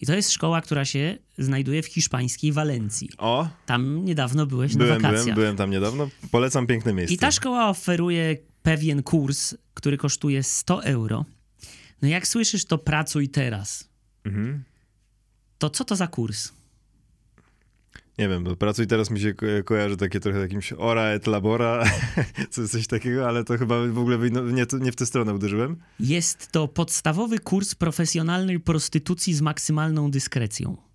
I to jest szkoła, która się znajduje w hiszpańskiej Walencji. O! Tam niedawno byłeś byłem, na wakacjach. Byłem, byłem tam niedawno. Polecam piękne miejsce. I ta szkoła oferuje pewien kurs, który kosztuje 100 euro. No jak słyszysz to pracuj teraz, mhm. to co to za kurs? Nie wiem, bo pracuj teraz mi się ko kojarzy takie trochę jakimś ora et labora, coś takiego, ale to chyba w ogóle nie, nie w tę stronę uderzyłem. Jest to podstawowy kurs profesjonalnej prostytucji z maksymalną dyskrecją.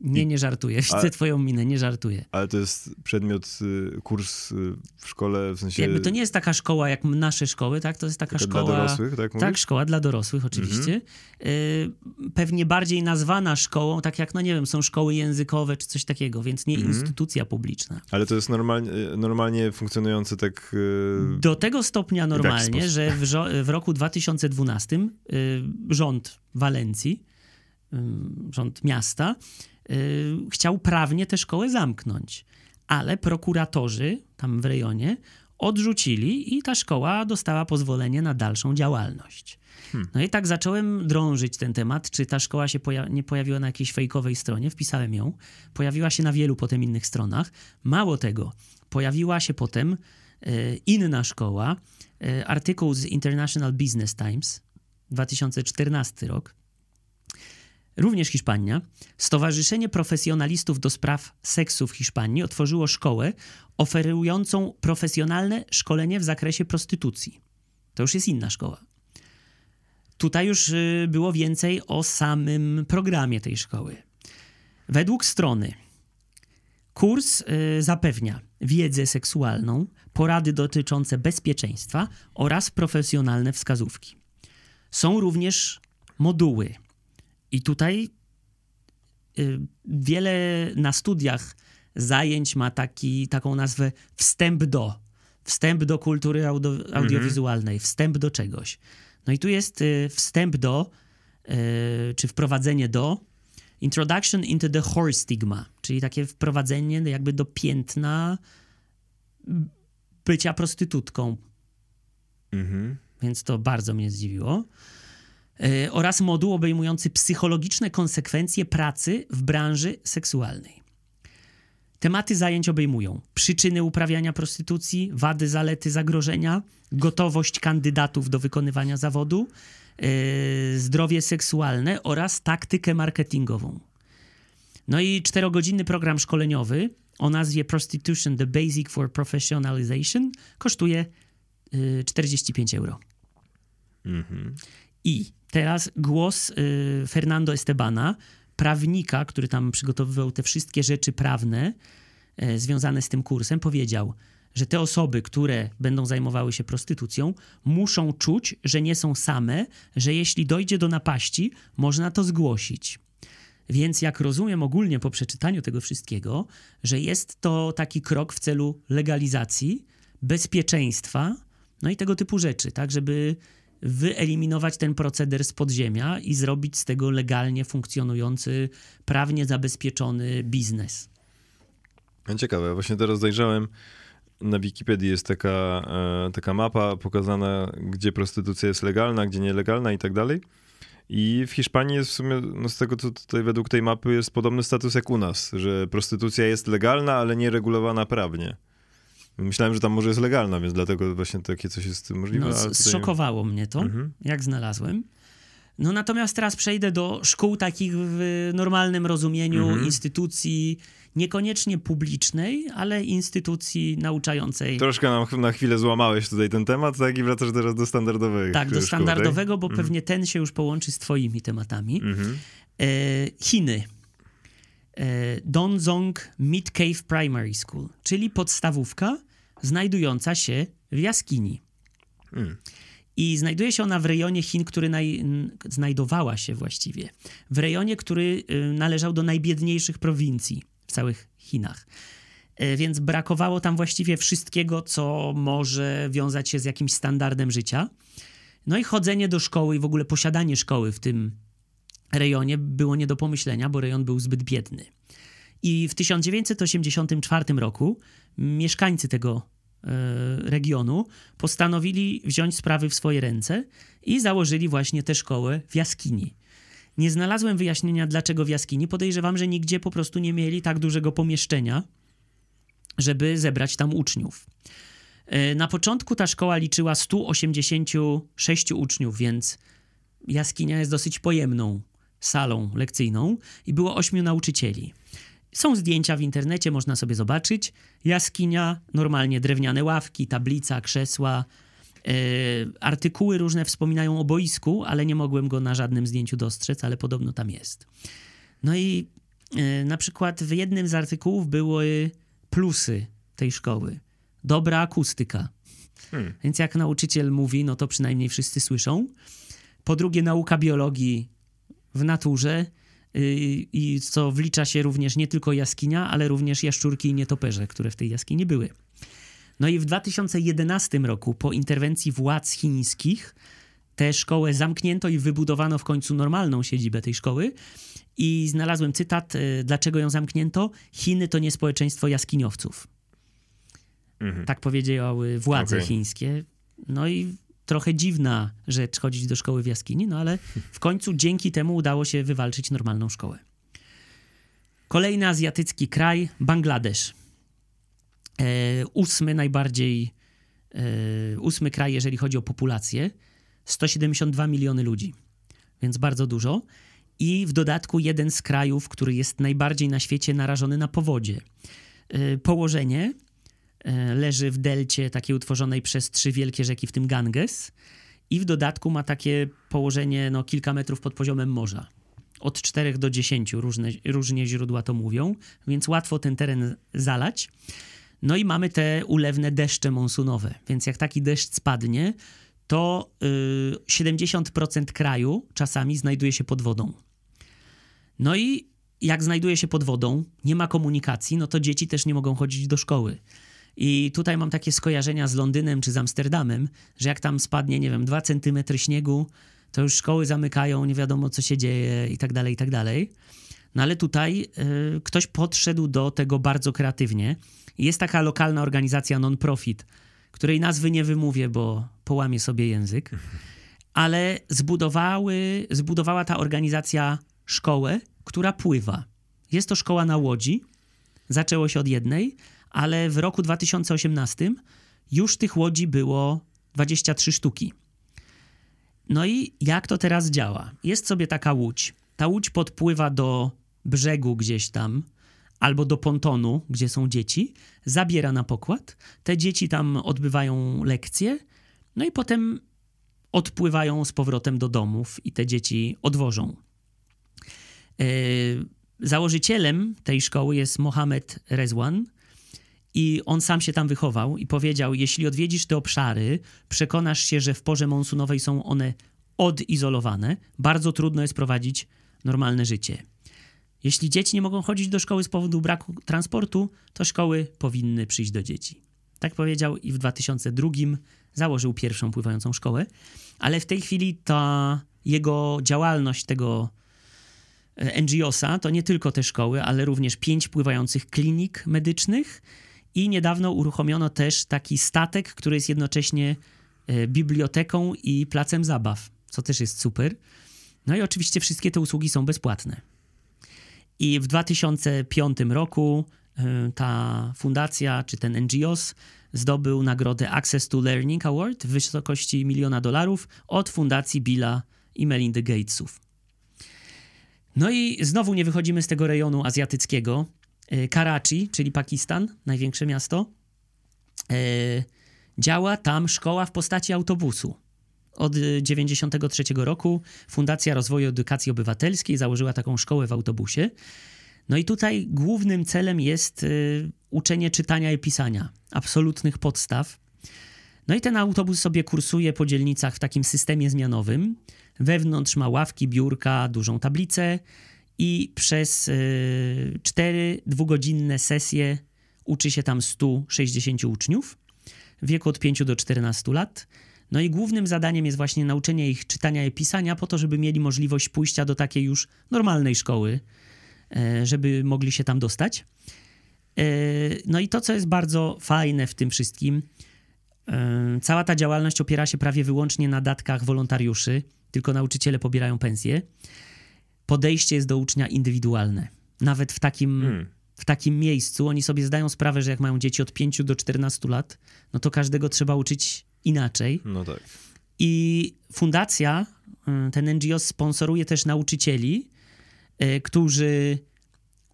Nie, nie żartuję. Widzę ale, twoją minę, nie żartuję. Ale to jest przedmiot, y, kurs y, w szkole, w sensie... Jakby to nie jest taka szkoła jak nasze szkoły, tak? To jest taka szkoła... Dla dorosłych, tak mówisz? Tak, szkoła dla dorosłych oczywiście. Mhm. Y, pewnie bardziej nazwana szkołą, tak jak, no nie wiem, są szkoły językowe czy coś takiego, więc nie mhm. instytucja publiczna. Ale to jest normalnie, normalnie funkcjonujący tak... Do tego stopnia normalnie, że w, w roku 2012 rząd Walencji, rząd miasta, chciał prawnie tę szkołę zamknąć. Ale prokuratorzy tam w rejonie odrzucili i ta szkoła dostała pozwolenie na dalszą działalność. Hmm. No i tak zacząłem drążyć ten temat, czy ta szkoła się poja nie pojawiła na jakiejś fejkowej stronie, wpisałem ją. Pojawiła się na wielu potem innych stronach. Mało tego, pojawiła się potem e, inna szkoła, e, artykuł z International Business Times, 2014 rok, Również Hiszpania. Stowarzyszenie Profesjonalistów do Spraw Seksu w Hiszpanii otworzyło szkołę oferującą profesjonalne szkolenie w zakresie prostytucji. To już jest inna szkoła. Tutaj już y, było więcej o samym programie tej szkoły. Według strony kurs y, zapewnia wiedzę seksualną, porady dotyczące bezpieczeństwa oraz profesjonalne wskazówki. Są również moduły i tutaj y, wiele na studiach zajęć ma taki, taką nazwę wstęp do. Wstęp do kultury audio, audiowizualnej, mhm. wstęp do czegoś. No i tu jest y, wstęp do, y, czy wprowadzenie do, Introduction into the Horror Stigma, czyli takie wprowadzenie jakby do piętna bycia prostytutką. Mhm. Więc to bardzo mnie zdziwiło. E, oraz moduł obejmujący psychologiczne konsekwencje pracy w branży seksualnej. Tematy zajęć obejmują przyczyny uprawiania prostytucji, wady, zalety, zagrożenia, gotowość kandydatów do wykonywania zawodu, yy, zdrowie seksualne oraz taktykę marketingową. No i czterogodzinny program szkoleniowy o nazwie Prostitution The Basic for Professionalization kosztuje yy, 45 euro. Mhm. I teraz głos y, Fernando Estebana, prawnika, który tam przygotowywał te wszystkie rzeczy prawne y, związane z tym kursem, powiedział, że te osoby, które będą zajmowały się prostytucją, muszą czuć, że nie są same, że jeśli dojdzie do napaści, można to zgłosić. Więc jak rozumiem ogólnie po przeczytaniu tego wszystkiego, że jest to taki krok w celu legalizacji, bezpieczeństwa, no i tego typu rzeczy, tak, żeby wyeliminować ten proceder z podziemia i zrobić z tego legalnie funkcjonujący, prawnie zabezpieczony biznes. No ciekawe, właśnie teraz zajrzałem, na Wikipedii jest taka, e, taka mapa pokazana, gdzie prostytucja jest legalna, gdzie nielegalna i tak dalej. I w Hiszpanii jest w sumie, no z tego co tutaj według tej mapy jest podobny status jak u nas, że prostytucja jest legalna, ale nie regulowana prawnie. Myślałem, że tam może jest legalna, więc dlatego właśnie takie coś jest możliwe. No, tutaj... Zszokowało mnie to, Mhm. jak znalazłem. No natomiast teraz przejdę do szkół takich w normalnym rozumieniu Mhm. instytucji, niekoniecznie publicznej, ale instytucji nauczającej. Troszkę nam na chwilę złamałeś tutaj ten temat, tak? I wracasz teraz do standardowego. tak, do szkół, standardowego, bo Mhm. pewnie ten się już połączy z twoimi tematami. Mhm. E, Chiny. E, Donzong Mid Cave Primary School, czyli podstawówka znajdująca się w jaskini. Mm. I znajduje się ona w rejonie Chin, który naj... znajdowała się właściwie w rejonie, który y, należał do najbiedniejszych prowincji w całych Chinach. E, Więc brakowało tam właściwie wszystkiego, co może wiązać się z jakimś standardem życia. No i chodzenie do szkoły i w ogóle posiadanie szkoły w tym rejonie było nie do pomyślenia, bo rejon był zbyt biedny. I w 1984 roku mieszkańcy tego e, regionu postanowili wziąć sprawy w swoje ręce i założyli właśnie tę szkołę w jaskini. Nie znalazłem wyjaśnienia, dlaczego w jaskini. Podejrzewam, że nigdzie po prostu nie mieli tak dużego pomieszczenia, żeby zebrać tam uczniów. E, Na początku ta szkoła liczyła 186 uczniów, więc jaskinia jest dosyć pojemną salą lekcyjną i było ośmiu nauczycieli. Są zdjęcia w internecie, można sobie zobaczyć. Jaskinia, normalnie drewniane ławki, tablica, krzesła. E, artykuły różne wspominają o boisku, ale nie mogłem go na żadnym zdjęciu dostrzec, ale podobno tam jest. No i e, na przykład w jednym z artykułów były plusy tej szkoły. Dobra akustyka. Hmm. Więc jak nauczyciel mówi, no to przynajmniej wszyscy słyszą. Po drugie, nauka biologii w naturze yy, i co wlicza się również nie tylko jaskinia, ale również jaszczurki i nietoperze, które w tej jaskini były. No i w 2011 roku, po interwencji władz chińskich, tę szkołę zamknięto i wybudowano w końcu normalną siedzibę tej szkoły. I znalazłem cytat, yy, dlaczego ją zamknięto. Chiny to nie społeczeństwo jaskiniowców. Mhm. Tak powiedziały władze Okej. chińskie. No i trochę dziwna rzecz chodzić do szkoły w jaskini, no ale w końcu dzięki temu udało się wywalczyć normalną szkołę. Kolejny azjatycki kraj, Bangladesz. E, ósmy najbardziej, e, ósmy kraj, jeżeli chodzi o populację. 172 miliony ludzi, więc bardzo dużo. I w dodatku jeden z krajów, który jest najbardziej na świecie narażony na powodzie. E, położenie leży w delcie takiej utworzonej przez trzy wielkie rzeki, w tym Ganges. I w dodatku ma takie położenie no, kilka metrów pod poziomem morza. Od 4 do 10 różne, różnie źródła to mówią, więc łatwo ten teren zalać. No i mamy te ulewne deszcze monsunowe, więc jak taki deszcz spadnie, to y, 70% kraju czasami znajduje się pod wodą. No i jak znajduje się pod wodą, nie ma komunikacji, no to dzieci też nie mogą chodzić do szkoły. I tutaj mam takie skojarzenia z Londynem czy z Amsterdamem, że jak tam spadnie, nie wiem, 2 centymetry śniegu, to już szkoły zamykają, nie wiadomo co się dzieje i tak dalej, i tak dalej. No ale tutaj y, ktoś podszedł do tego bardzo kreatywnie. Jest taka lokalna organizacja non-profit, której nazwy nie wymówię, bo połamię sobie język, ale zbudowały, zbudowała ta organizacja szkołę, która pływa. Jest to szkoła na łodzi, zaczęło się od jednej, ale w roku 2018 już tych łodzi było 23 sztuki. No i jak to teraz działa? Jest sobie taka łódź. Ta łódź podpływa do brzegu gdzieś tam, albo do pontonu, gdzie są dzieci, zabiera na pokład. Te dzieci tam odbywają lekcje, no i potem odpływają z powrotem do domów i te dzieci odwożą. Yy, założycielem tej szkoły jest Mohamed Rezwan i on sam się tam wychował i powiedział: Jeśli odwiedzisz te obszary, przekonasz się, że w porze monsunowej są one odizolowane. Bardzo trudno jest prowadzić normalne życie. Jeśli dzieci nie mogą chodzić do szkoły z powodu braku transportu, to szkoły powinny przyjść do dzieci. Tak powiedział i w 2002 założył pierwszą pływającą szkołę, ale w tej chwili ta jego działalność tego e, NGO-sa to nie tylko te szkoły, ale również pięć pływających klinik medycznych i niedawno uruchomiono też taki statek, który jest jednocześnie e, biblioteką i placem zabaw, co też jest super. No i oczywiście wszystkie te usługi są bezpłatne. I w 2005 roku e, ta fundacja, czy ten NGOs zdobył nagrodę Access to Learning Award w wysokości miliona dolarów od fundacji Billa i Melinda Gatesów. No i znowu nie wychodzimy z tego rejonu azjatyckiego. E, Karachi, czyli Pakistan, największe miasto. E, działa tam szkoła w postaci autobusu. Od 1993 roku Fundacja Rozwoju Edukacji Obywatelskiej założyła taką szkołę w autobusie. No i tutaj głównym celem jest y, uczenie czytania i pisania, absolutnych podstaw. No i ten autobus sobie kursuje po dzielnicach w takim systemie zmianowym. Wewnątrz ma ławki, biurka, dużą tablicę i przez y, cztery dwugodzinne sesje uczy się tam 160 uczniów w wieku od 5 do 14 lat. No i głównym zadaniem jest właśnie nauczenie ich czytania i pisania po to, żeby mieli możliwość pójścia do takiej już normalnej szkoły, e, żeby mogli się tam dostać. E, no i to, co jest bardzo fajne w tym wszystkim, e, cała ta działalność opiera się prawie wyłącznie na datkach wolontariuszy, tylko nauczyciele pobierają pensję. Podejście jest do ucznia indywidualne. Nawet w takim, hmm. w takim miejscu oni sobie zdają sprawę, że jak mają dzieci od 5 do 14 lat, no to każdego trzeba uczyć inaczej. No tak. I fundacja, y, ten NGO sponsoruje też nauczycieli, y, którzy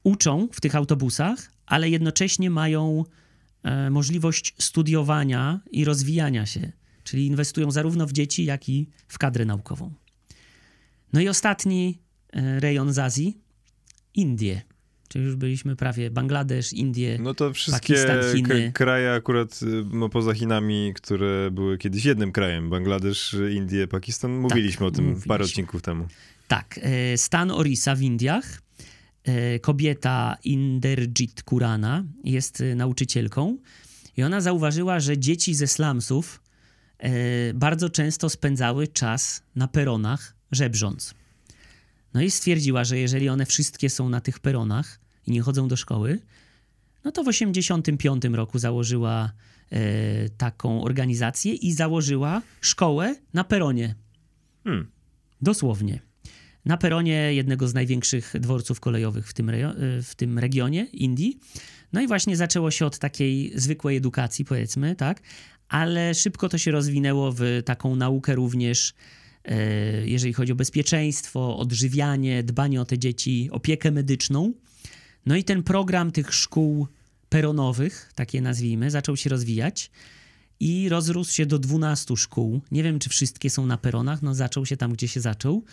uczą w tych autobusach, ale jednocześnie mają y, możliwość studiowania i rozwijania się, czyli inwestują zarówno w dzieci, jak i w kadrę naukową. No i ostatni rejon z Azji Indie. Czyli już byliśmy prawie Bangladesz, Indie, No to wszystkie Pakistan, Chiny. kraje akurat no, poza Chinami, które były kiedyś jednym krajem, Bangladesz, Indie, Pakistan, mówiliśmy tak, o tym mówiliśmy. parę odcinków temu. Tak, e, stan Orisa w Indiach, e, kobieta Inderjit Kurana jest e, nauczycielką i ona zauważyła, że dzieci ze slumsów bardzo często spędzały czas na peronach żebrząc. No i stwierdziła, że jeżeli one wszystkie są na tych peronach i nie chodzą do szkoły, no to w 1985 roku założyła e, taką organizację i założyła szkołę na peronie. Hmm. Dosłownie. Na peronie jednego z największych dworców kolejowych w tym, e, w tym regionie, Indii. No i właśnie zaczęło się od takiej zwykłej edukacji, powiedzmy, tak? Ale szybko to się rozwinęło w taką naukę również jeżeli chodzi o bezpieczeństwo, odżywianie, dbanie o te dzieci, opiekę medyczną. No i ten program tych szkół peronowych, takie nazwijmy, zaczął się rozwijać i rozrósł się do 12 szkół. Nie wiem, czy wszystkie są na peronach, no zaczął się tam, gdzie się zaczął.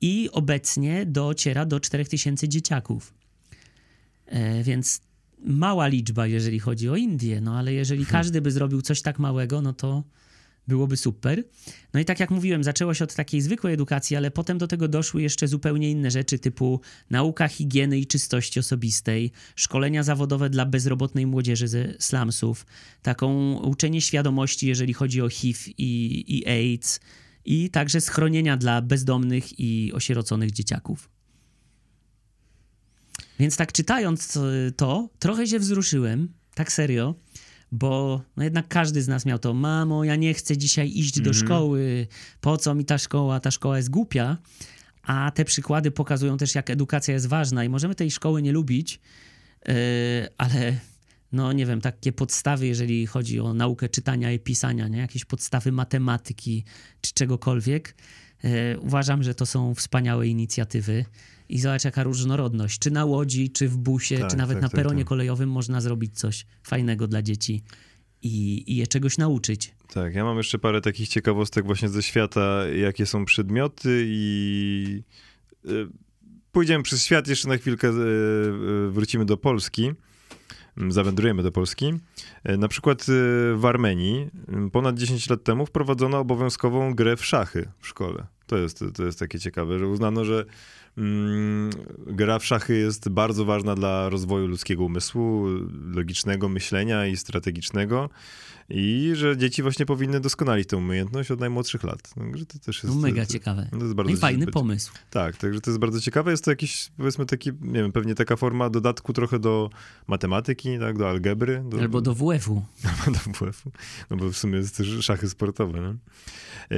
I obecnie dociera do 4000 dzieciaków. E, więc mała liczba, jeżeli chodzi o Indię, no ale jeżeli hmm. każdy by zrobił coś tak małego, no to byłoby super. No i tak jak mówiłem, zaczęło się od takiej zwykłej edukacji, ale potem do tego doszły jeszcze zupełnie inne rzeczy, typu nauka higieny i czystości osobistej, szkolenia zawodowe dla bezrobotnej młodzieży ze slumsów, taką uczenie świadomości, jeżeli chodzi o HIV i, i AIDS, i także schronienia dla bezdomnych i osieroconych dzieciaków. Więc tak czytając to, trochę się wzruszyłem, tak serio, bo no jednak każdy z nas miał to, mamo, ja nie chcę dzisiaj iść do mhm. szkoły, po co mi ta szkoła, ta szkoła jest głupia, a te przykłady pokazują też, jak edukacja jest ważna i możemy tej szkoły nie lubić, ale no nie wiem, takie podstawy, jeżeli chodzi o naukę czytania i pisania, nie? jakieś podstawy matematyki czy czegokolwiek. Uważam, że to są wspaniałe inicjatywy i zobacz jaka różnorodność. Czy na łodzi, czy w busie, tak, czy nawet tak, na tak, peronie tak, kolejowym można zrobić coś fajnego dla dzieci i, i je czegoś nauczyć. Tak, ja mam jeszcze parę takich ciekawostek właśnie ze świata, jakie są przedmioty i y, pójdziemy przez świat, jeszcze na chwilkę y, y, wrócimy do Polski mm, zawędrujemy do Polski. Na przykład w Armenii ponad 10 lat temu wprowadzono obowiązkową grę w szachy w szkole. To jest, to jest takie ciekawe, że uznano, że Mm, gra w szachy jest bardzo ważna dla rozwoju ludzkiego umysłu, logicznego myślenia i strategicznego. I że dzieci właśnie powinny doskonalić tę umiejętność od najmłodszych lat. Także to też jest. No mega to, ciekawe. To jest bardzo I fajny pomysł. Tak, także to jest bardzo ciekawe. Jest to jakiś, powiedzmy, taki, nie wiem, pewnie taka forma dodatku trochę do matematyki, tak, do algebry. Do, Albo do WF-u. Do WF-u. No bo w sumie jest też szachy sportowe. Nie?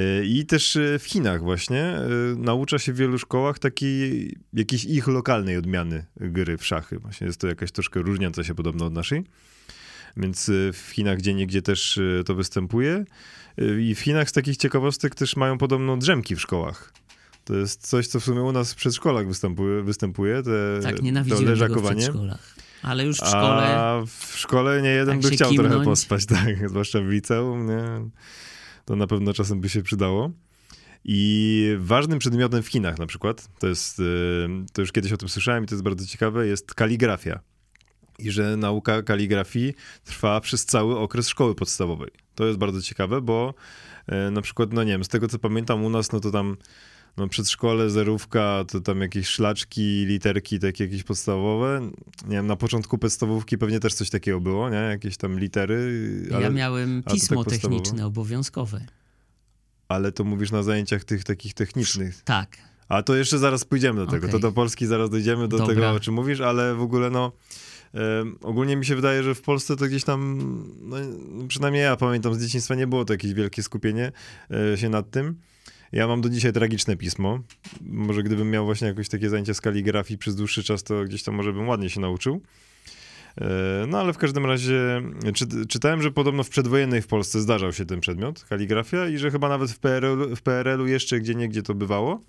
E, I też e, w Chinach właśnie e, naucza się w wielu szkołach takiej jakiejś ich lokalnej odmiany gry w szachy. Właśnie jest to jakaś troszkę różniąca się podobno od naszej. Więc w Chinach gdzie niegdzie też to występuje. I w Chinach z takich ciekawostek też mają podobno drzemki w szkołach. To jest coś, co w sumie u nas w przedszkolach występuje, występuje te, tak, to leżakowanie. Tego w przedszkolach. Ale już w szkole. A w szkole nie jeden tak by chciał kimnąć. trochę pospać, tak, zwłaszcza w liceum, nie? To na pewno czasem by się przydało. I ważnym przedmiotem w Chinach na przykład, to jest, y, to już kiedyś o tym słyszałem i to jest bardzo ciekawe, jest kaligrafia. I że nauka kaligrafii trwa przez cały okres szkoły podstawowej. To jest bardzo ciekawe, bo y, na przykład, no nie wiem, z tego co pamiętam u nas, no to tam no przedszkole, zerówka, to tam jakieś szlaczki, literki takie jakieś podstawowe. Nie wiem, na początku podstawówki pewnie też coś takiego było, nie? Jakieś tam litery. Ale, ja miałem pismo tak techniczne obowiązkowe. Ale to mówisz na zajęciach tych takich technicznych. Tak. A to jeszcze zaraz pójdziemy do tego. Okay. To do Polski zaraz dojdziemy do Dobra. tego, o czym mówisz, ale w ogóle no... ogólnie mi się wydaje, że w Polsce to gdzieś tam, no, przynajmniej ja pamiętam z dzieciństwa, nie było to jakieś wielkie skupienie e, się nad tym. Ja mam do dzisiaj tragiczne pismo. Może gdybym miał właśnie jakieś takie zajęcia z kaligrafii przez dłuższy czas, to gdzieś tam może bym ładnie się nauczył. E, no ale w każdym razie czy, czytałem, że podobno w przedwojennej w Polsce zdarzał się ten przedmiot, kaligrafia, i że chyba nawet w PRL-u, w PRL-u jeszcze gdzie niegdzie to bywało.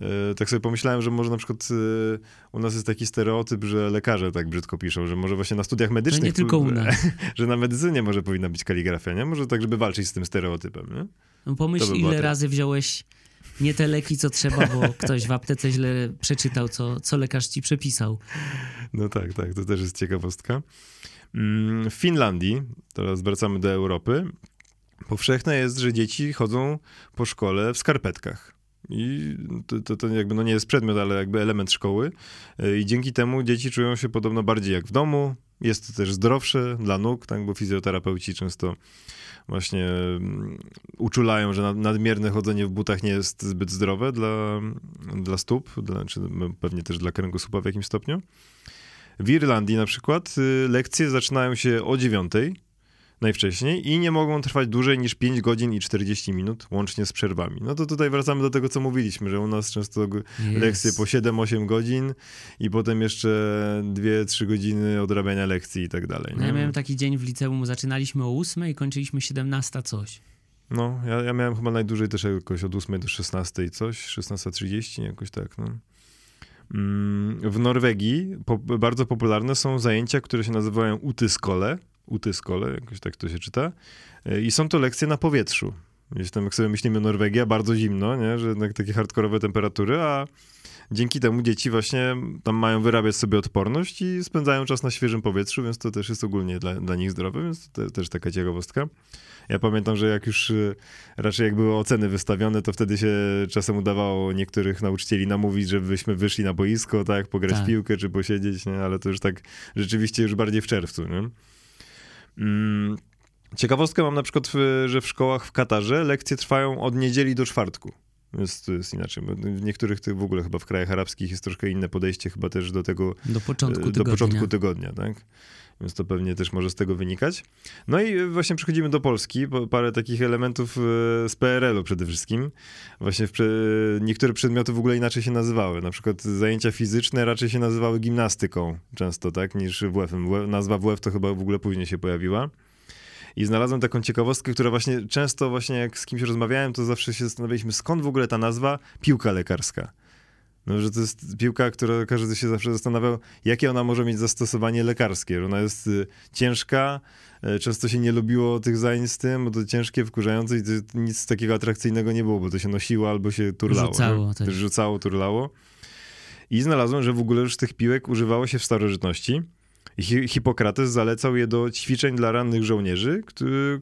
E, tak sobie pomyślałem, że może na przykład e, u nas jest taki stereotyp, że lekarze tak brzydko piszą, że może właśnie na studiach medycznych... No nie tylko u nas. Że na medycynie może powinna być kaligrafia, nie? Może tak, żeby walczyć z tym stereotypem, nie? No pomyśl, by ile razy wziąłeś nie te leki, co trzeba, bo ktoś w aptece źle przeczytał, co, co lekarz ci przepisał. No tak, tak, to też jest ciekawostka. Mm, w Finlandii, teraz wracamy do Europy, powszechne jest, że dzieci chodzą po szkole w skarpetkach. I to, to, to, jakby no nie jest przedmiot, ale jakby element szkoły. I dzięki temu dzieci czują się podobno bardziej jak w domu. Jest to też zdrowsze dla nóg, tak, bo fizjoterapeuci często właśnie mm, uczulają, że nadmierne chodzenie w butach nie jest zbyt zdrowe dla, dla stóp, dla, czy pewnie też dla kręgosłupa w jakimś stopniu. W Irlandii na przykład y, lekcje zaczynają się o dziewiątej najwcześniej i nie mogą trwać dłużej niż 5 godzin i 40 minut, łącznie z przerwami. No to tutaj wracamy do tego, co mówiliśmy, że u nas często yes. lekcje po 7-8 godzin i potem jeszcze 2-3 godziny odrabiania lekcji i tak dalej. No ja miałem taki dzień w liceum, zaczynaliśmy o 8 i kończyliśmy 17 coś. No, ja, ja miałem chyba najdłużej też jakoś od 8 do 16 coś, 16.30, jakoś tak, no. Mm, w Norwegii po, bardzo popularne są zajęcia, które się nazywają utyskole Utyskole, jakoś tak to się czyta. E, I są to lekcje na powietrzu. Gdzieś tam, jak sobie myślimy, Norwegia, bardzo zimno, nie? że jednak takie hardkorowe temperatury, a dzięki temu dzieci właśnie tam mają wyrabiać sobie odporność i spędzają czas na świeżym powietrzu, więc to też jest ogólnie dla, dla nich zdrowe, więc to też taka ciekawostka. Ja pamiętam, że jak już e, raczej jak były oceny wystawione, to wtedy się czasem udawało niektórych nauczycieli namówić, żebyśmy wyszli na boisko, tak, pograć tak. piłkę czy posiedzieć, nie? ale to już tak rzeczywiście już bardziej w czerwcu. Nie? Mm, ciekawostkę mam na przykład, że w szkołach w Katarze lekcje trwają od niedzieli do czwartku. To jest inaczej. W niektórych w ogóle chyba w krajach arabskich jest troszkę inne podejście chyba też do tego. Do początku tygodnia. Do początku tygodnia, tak? Więc to pewnie też może z tego wynikać. No i właśnie przechodzimy do Polski. Parę takich elementów e, z PRL-u przede wszystkim. Właśnie niektóre przedmioty w ogóle inaczej się nazywały. Na przykład zajęcia fizyczne raczej się nazywały gimnastyką często, tak, niż WF-em. Nazwa WF to chyba w ogóle później się pojawiła. I znalazłem taką ciekawostkę, która właśnie często właśnie jak z kimś rozmawiałem, to zawsze się zastanawialiśmy, skąd w ogóle ta nazwa piłka lekarska. No, że to jest piłka, która każdy się zawsze zastanawiał, jakie ona może mieć zastosowanie lekarskie. Że ona jest y, ciężka, y, często się nie lubiło tych zajęć z tym, bo to ciężkie, wkurzające i nic takiego atrakcyjnego nie było, bo to się nosiło albo się turlało. Rzucało no? też. Rzucało, turlało. I znalazłem, że w ogóle już tych piłek używało się w starożytności. Hipokrates zalecał je do ćwiczeń dla rannych żołnierzy,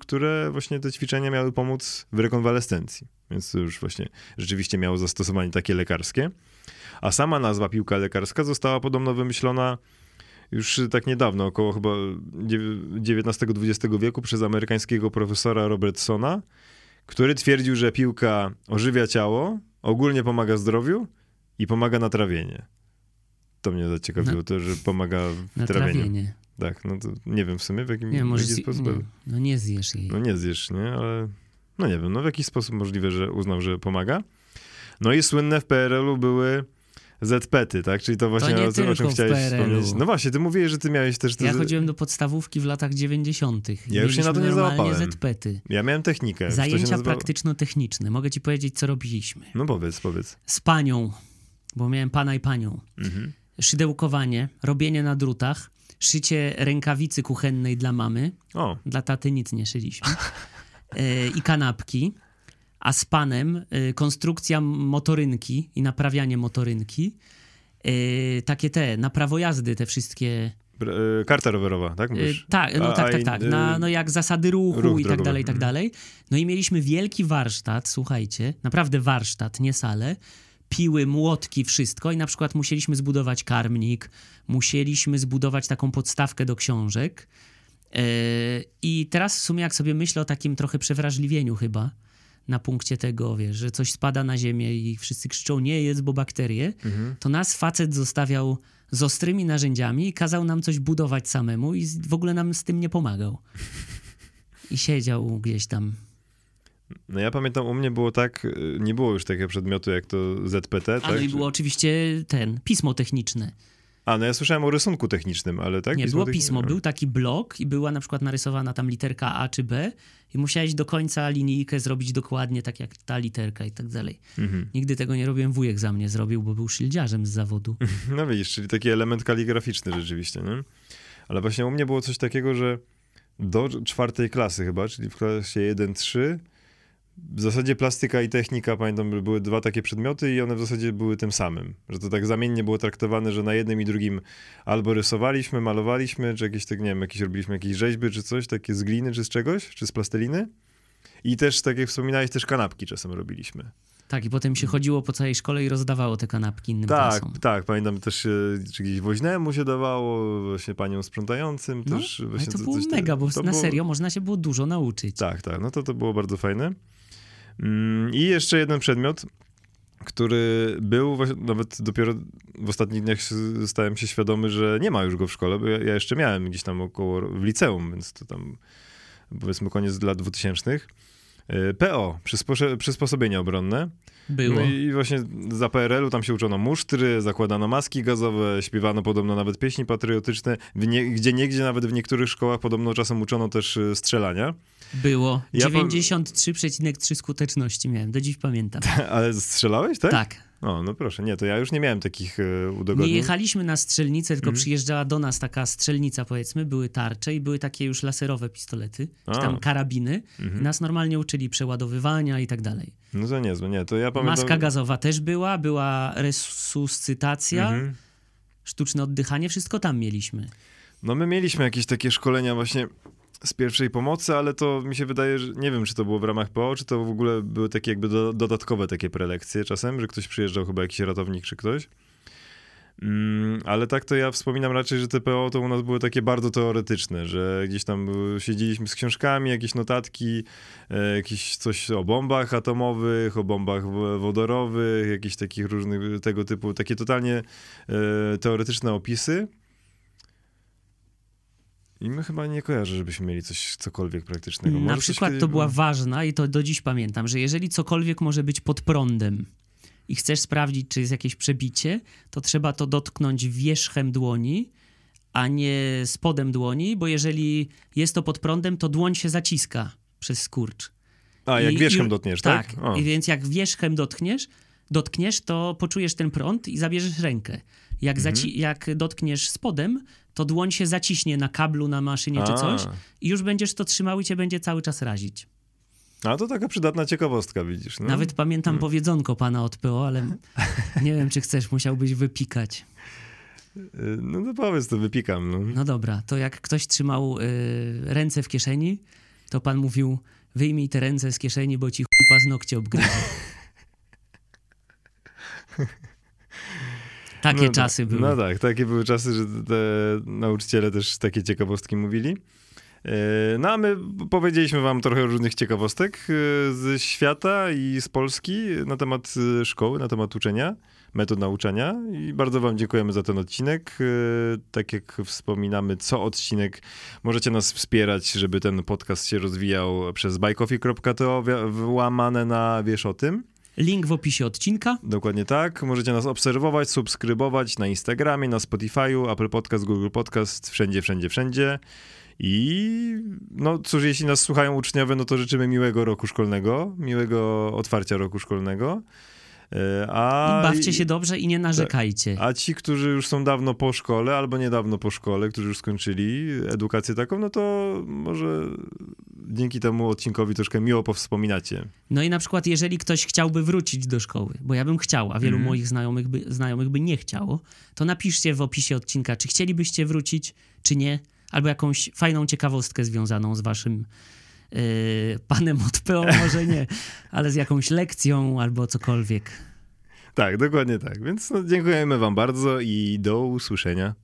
które właśnie te ćwiczenia miały pomóc w rekonwalescencji. Więc to już właśnie rzeczywiście miało zastosowanie takie lekarskie. A sama nazwa piłka lekarska została podobno wymyślona już tak niedawno, około chyba XIX-XX wieku przez amerykańskiego profesora Robertsona, który twierdził, że piłka ożywia ciało, ogólnie pomaga zdrowiu i pomaga na trawienie. To mnie zaciekawiło, na, to, że pomaga w trawieniu. Trawienie. Tak, no to nie wiem w sumie w jakim, nie, może w jaki sposób. Nie, no nie zjesz jej. No nie zjesz, nie, ale no nie wiem, no w jakiś sposób możliwe, że uznał, że pomaga. No i słynne w PRL-u były ZPety, tak? Czyli to właśnie to o, o, czym chciałeś wspomnieć. No właśnie, ty mówiłeś, że ty miałeś też... Te... Ja chodziłem do podstawówki w latach 90. Ja już się na to nie załapałem. ZPety. Ja miałem technikę. Zajęcia praktyczno-techniczne. Mogę ci powiedzieć, co robiliśmy. No powiedz, powiedz. Z panią, bo miałem pana i panią. Mhm. Szydełkowanie, robienie na drutach, szycie rękawicy kuchennej dla mamy. O. Dla taty nic nie szyliśmy. E, I kanapki a z panem y, konstrukcja motorynki i naprawianie motorynki. Y, takie te, na prawo jazdy, te wszystkie. Y, karta rowerowa, tak? Mówisz? tak, no, tak, tak, tak. Na, no jak zasady ruchu ruch i tak dalej, i tak mhm. dalej. No i mieliśmy wielki warsztat, słuchajcie, naprawdę warsztat, nie salę. Piły, młotki, wszystko i na przykład musieliśmy zbudować karmnik, musieliśmy zbudować taką podstawkę do książek. I teraz w sumie jak sobie myślę o takim trochę przewrażliwieniu chyba, na punkcie tego, wiesz, że coś spada na ziemię i wszyscy krzyczą nie jest, bo bakterie, mhm. to nas facet zostawiał z ostrymi narzędziami i kazał nam coś budować samemu i w ogóle nam z tym nie pomagał. I siedział gdzieś tam. No ja pamiętam, u mnie było tak, y, nie było już takiego przedmiotu jak to ZPT, A tak? no i było oczywiście ten, pismo techniczne. A, no ja słyszałem o rysunku technicznym, ale tak? Nie, pismo było pismo, był taki blok i była na przykład narysowana tam literka A czy B i musiałeś do końca linijkę zrobić dokładnie tak jak ta literka i tak dalej. Mhm. Nigdy tego nie robiłem, wujek za mnie zrobił, bo był szyldziarzem z zawodu. No widzisz, czyli taki element kaligraficzny rzeczywiście, nie? Ale właśnie u mnie było coś takiego, że do czwartej klasy chyba, czyli w klasie 1-3 w zasadzie plastyka i technika, pamiętam, były dwa takie przedmioty i one w zasadzie były tym samym. Że to tak zamiennie było traktowane, że na jednym i drugim albo rysowaliśmy, malowaliśmy, czy jakieś tak, nie wiem, jakieś robiliśmy jakieś rzeźby, czy coś, takie z gliny, czy z czegoś, czy z plasteliny. I też, tak jak wspominałeś, też kanapki czasem robiliśmy. Tak, i potem się chodziło po całej szkole i rozdawało te kanapki innym Tak, klasom. tak. Pamiętam też, czy gdzieś woźnemu się dawało, właśnie paniom sprzątającym no, też. Właśnie to było mega, bo na było... serio można się było dużo nauczyć. Tak, tak. No to to było bardzo fajne. Mm, I jeszcze jeden przedmiot, który był, nawet dopiero w ostatnich dniach stałem się świadomy, że nie ma już go w szkole, bo ja, ja jeszcze miałem gdzieś tam około w liceum, więc to tam powiedzmy koniec lat 2000. E, PO, przysposobienia obronne. Było. No i właśnie za PRL-u tam się uczono musztry, zakładano maski gazowe, śpiewano podobno nawet pieśni patriotyczne, nie, gdzie niegdzie nawet w niektórych szkołach podobno czasem uczono też e, strzelania. Było. Ja 93,3 skuteczności miałem, do dziś pamiętam. Ale strzelałeś, tak? Tak. O, no proszę, nie, to ja już nie miałem takich e, udogodnień. Nie jechaliśmy na strzelnicę, tylko mm. przyjeżdżała do nas taka strzelnica, powiedzmy, były tarcze i były takie już laserowe pistolety, A. czy tam karabiny. Mm -hmm. Nas normalnie uczyli przeładowywania i tak dalej. No to niezłe, nie, to ja pamiętam... Maska gazowa też była, była resuscytacja, mm -hmm. sztuczne oddychanie, wszystko tam mieliśmy. No my mieliśmy jakieś takie szkolenia właśnie z pierwszej pomocy, ale to mi się wydaje, że nie wiem, czy to było w ramach PO, czy to w ogóle były takie jakby do, dodatkowe takie prelekcje czasem, że ktoś przyjeżdżał, chyba jakiś ratownik czy ktoś. Mm, ale tak to ja wspominam raczej, że te PO to u nas były takie bardzo teoretyczne, że gdzieś tam siedzieliśmy z książkami, jakieś notatki, e, jakieś coś o bombach atomowych, o bombach wodorowych, jakieś takich różnych tego typu, takie totalnie e, teoretyczne opisy. I my chyba nie kojarzę, żebyśmy mieli coś, cokolwiek praktycznego. Może Na przykład to była ważna i to do dziś pamiętam, że jeżeli cokolwiek może być pod prądem, i chcesz sprawdzić, czy jest jakieś przebicie, to trzeba to dotknąć wierzchem dłoni, a nie spodem dłoni, bo jeżeli jest to pod prądem, to dłoń się zaciska przez skurcz. A, jak I, wierzchem i, dotkniesz, tak? Tak, i więc jak wierzchem dotkniesz, dotkniesz, to poczujesz ten prąd i zabierzesz rękę. Jak, mhm. jak dotkniesz spodem, to dłoń się zaciśnie na kablu, na maszynie a. czy coś i już będziesz to trzymał i cię będzie cały czas razić. A to taka przydatna ciekawostka, widzisz. No? Nawet pamiętam hmm. powiedzonko pana od PO, ale nie wiem, czy chcesz, musiałbyś wypikać. No to powiedz, to wypikam. No, no dobra, to jak ktoś trzymał y, ręce w kieszeni, to pan mówił, wyjmij te ręce z kieszeni, bo ci chuj paznokcie obgryzie. Takie no czasy tak, były. No tak, takie były czasy, że te nauczyciele też takie ciekawostki mówili. E, no a my powiedzieliśmy wam trochę różnych ciekawostek e, z świata i z Polski na temat e, szkoły, na temat uczenia, metod nauczania i bardzo wam dziękujemy za ten odcinek. Tak jak wspominamy, co odcinek możecie nas wspierać, żeby ten podcast się rozwijał przez bajkofi.to łamane na wiesz o tym. Link w opisie odcinka. Dokładnie tak. Możecie nas obserwować, subskrybować na Instagramie, na Spotify'u, Apple Podcast, Google Podcast, wszędzie, wszędzie, wszędzie. I no cóż, jeśli nas słuchają uczniowie, no to życzymy miłego roku szkolnego, miłego otwarcia roku szkolnego. E, a, I bawcie się dobrze i nie narzekajcie. A ci, którzy już są dawno po szkole, albo niedawno po szkole, którzy już skończyli edukację taką, no to może dzięki temu odcinkowi troszkę miło powspominacie. No i na przykład, jeżeli ktoś chciałby wrócić do szkoły, bo ja bym chciał, a wielu mm. moich znajomych by, znajomych by nie chciało, to napiszcie w opisie odcinka, czy chcielibyście wrócić, czy nie albo jakąś fajną ciekawostkę związaną z waszym panem od PO, może nie, ale z jakąś lekcją albo cokolwiek. Tak, dokładnie tak. Więc no, dziękujemy wam bardzo i do usłyszenia.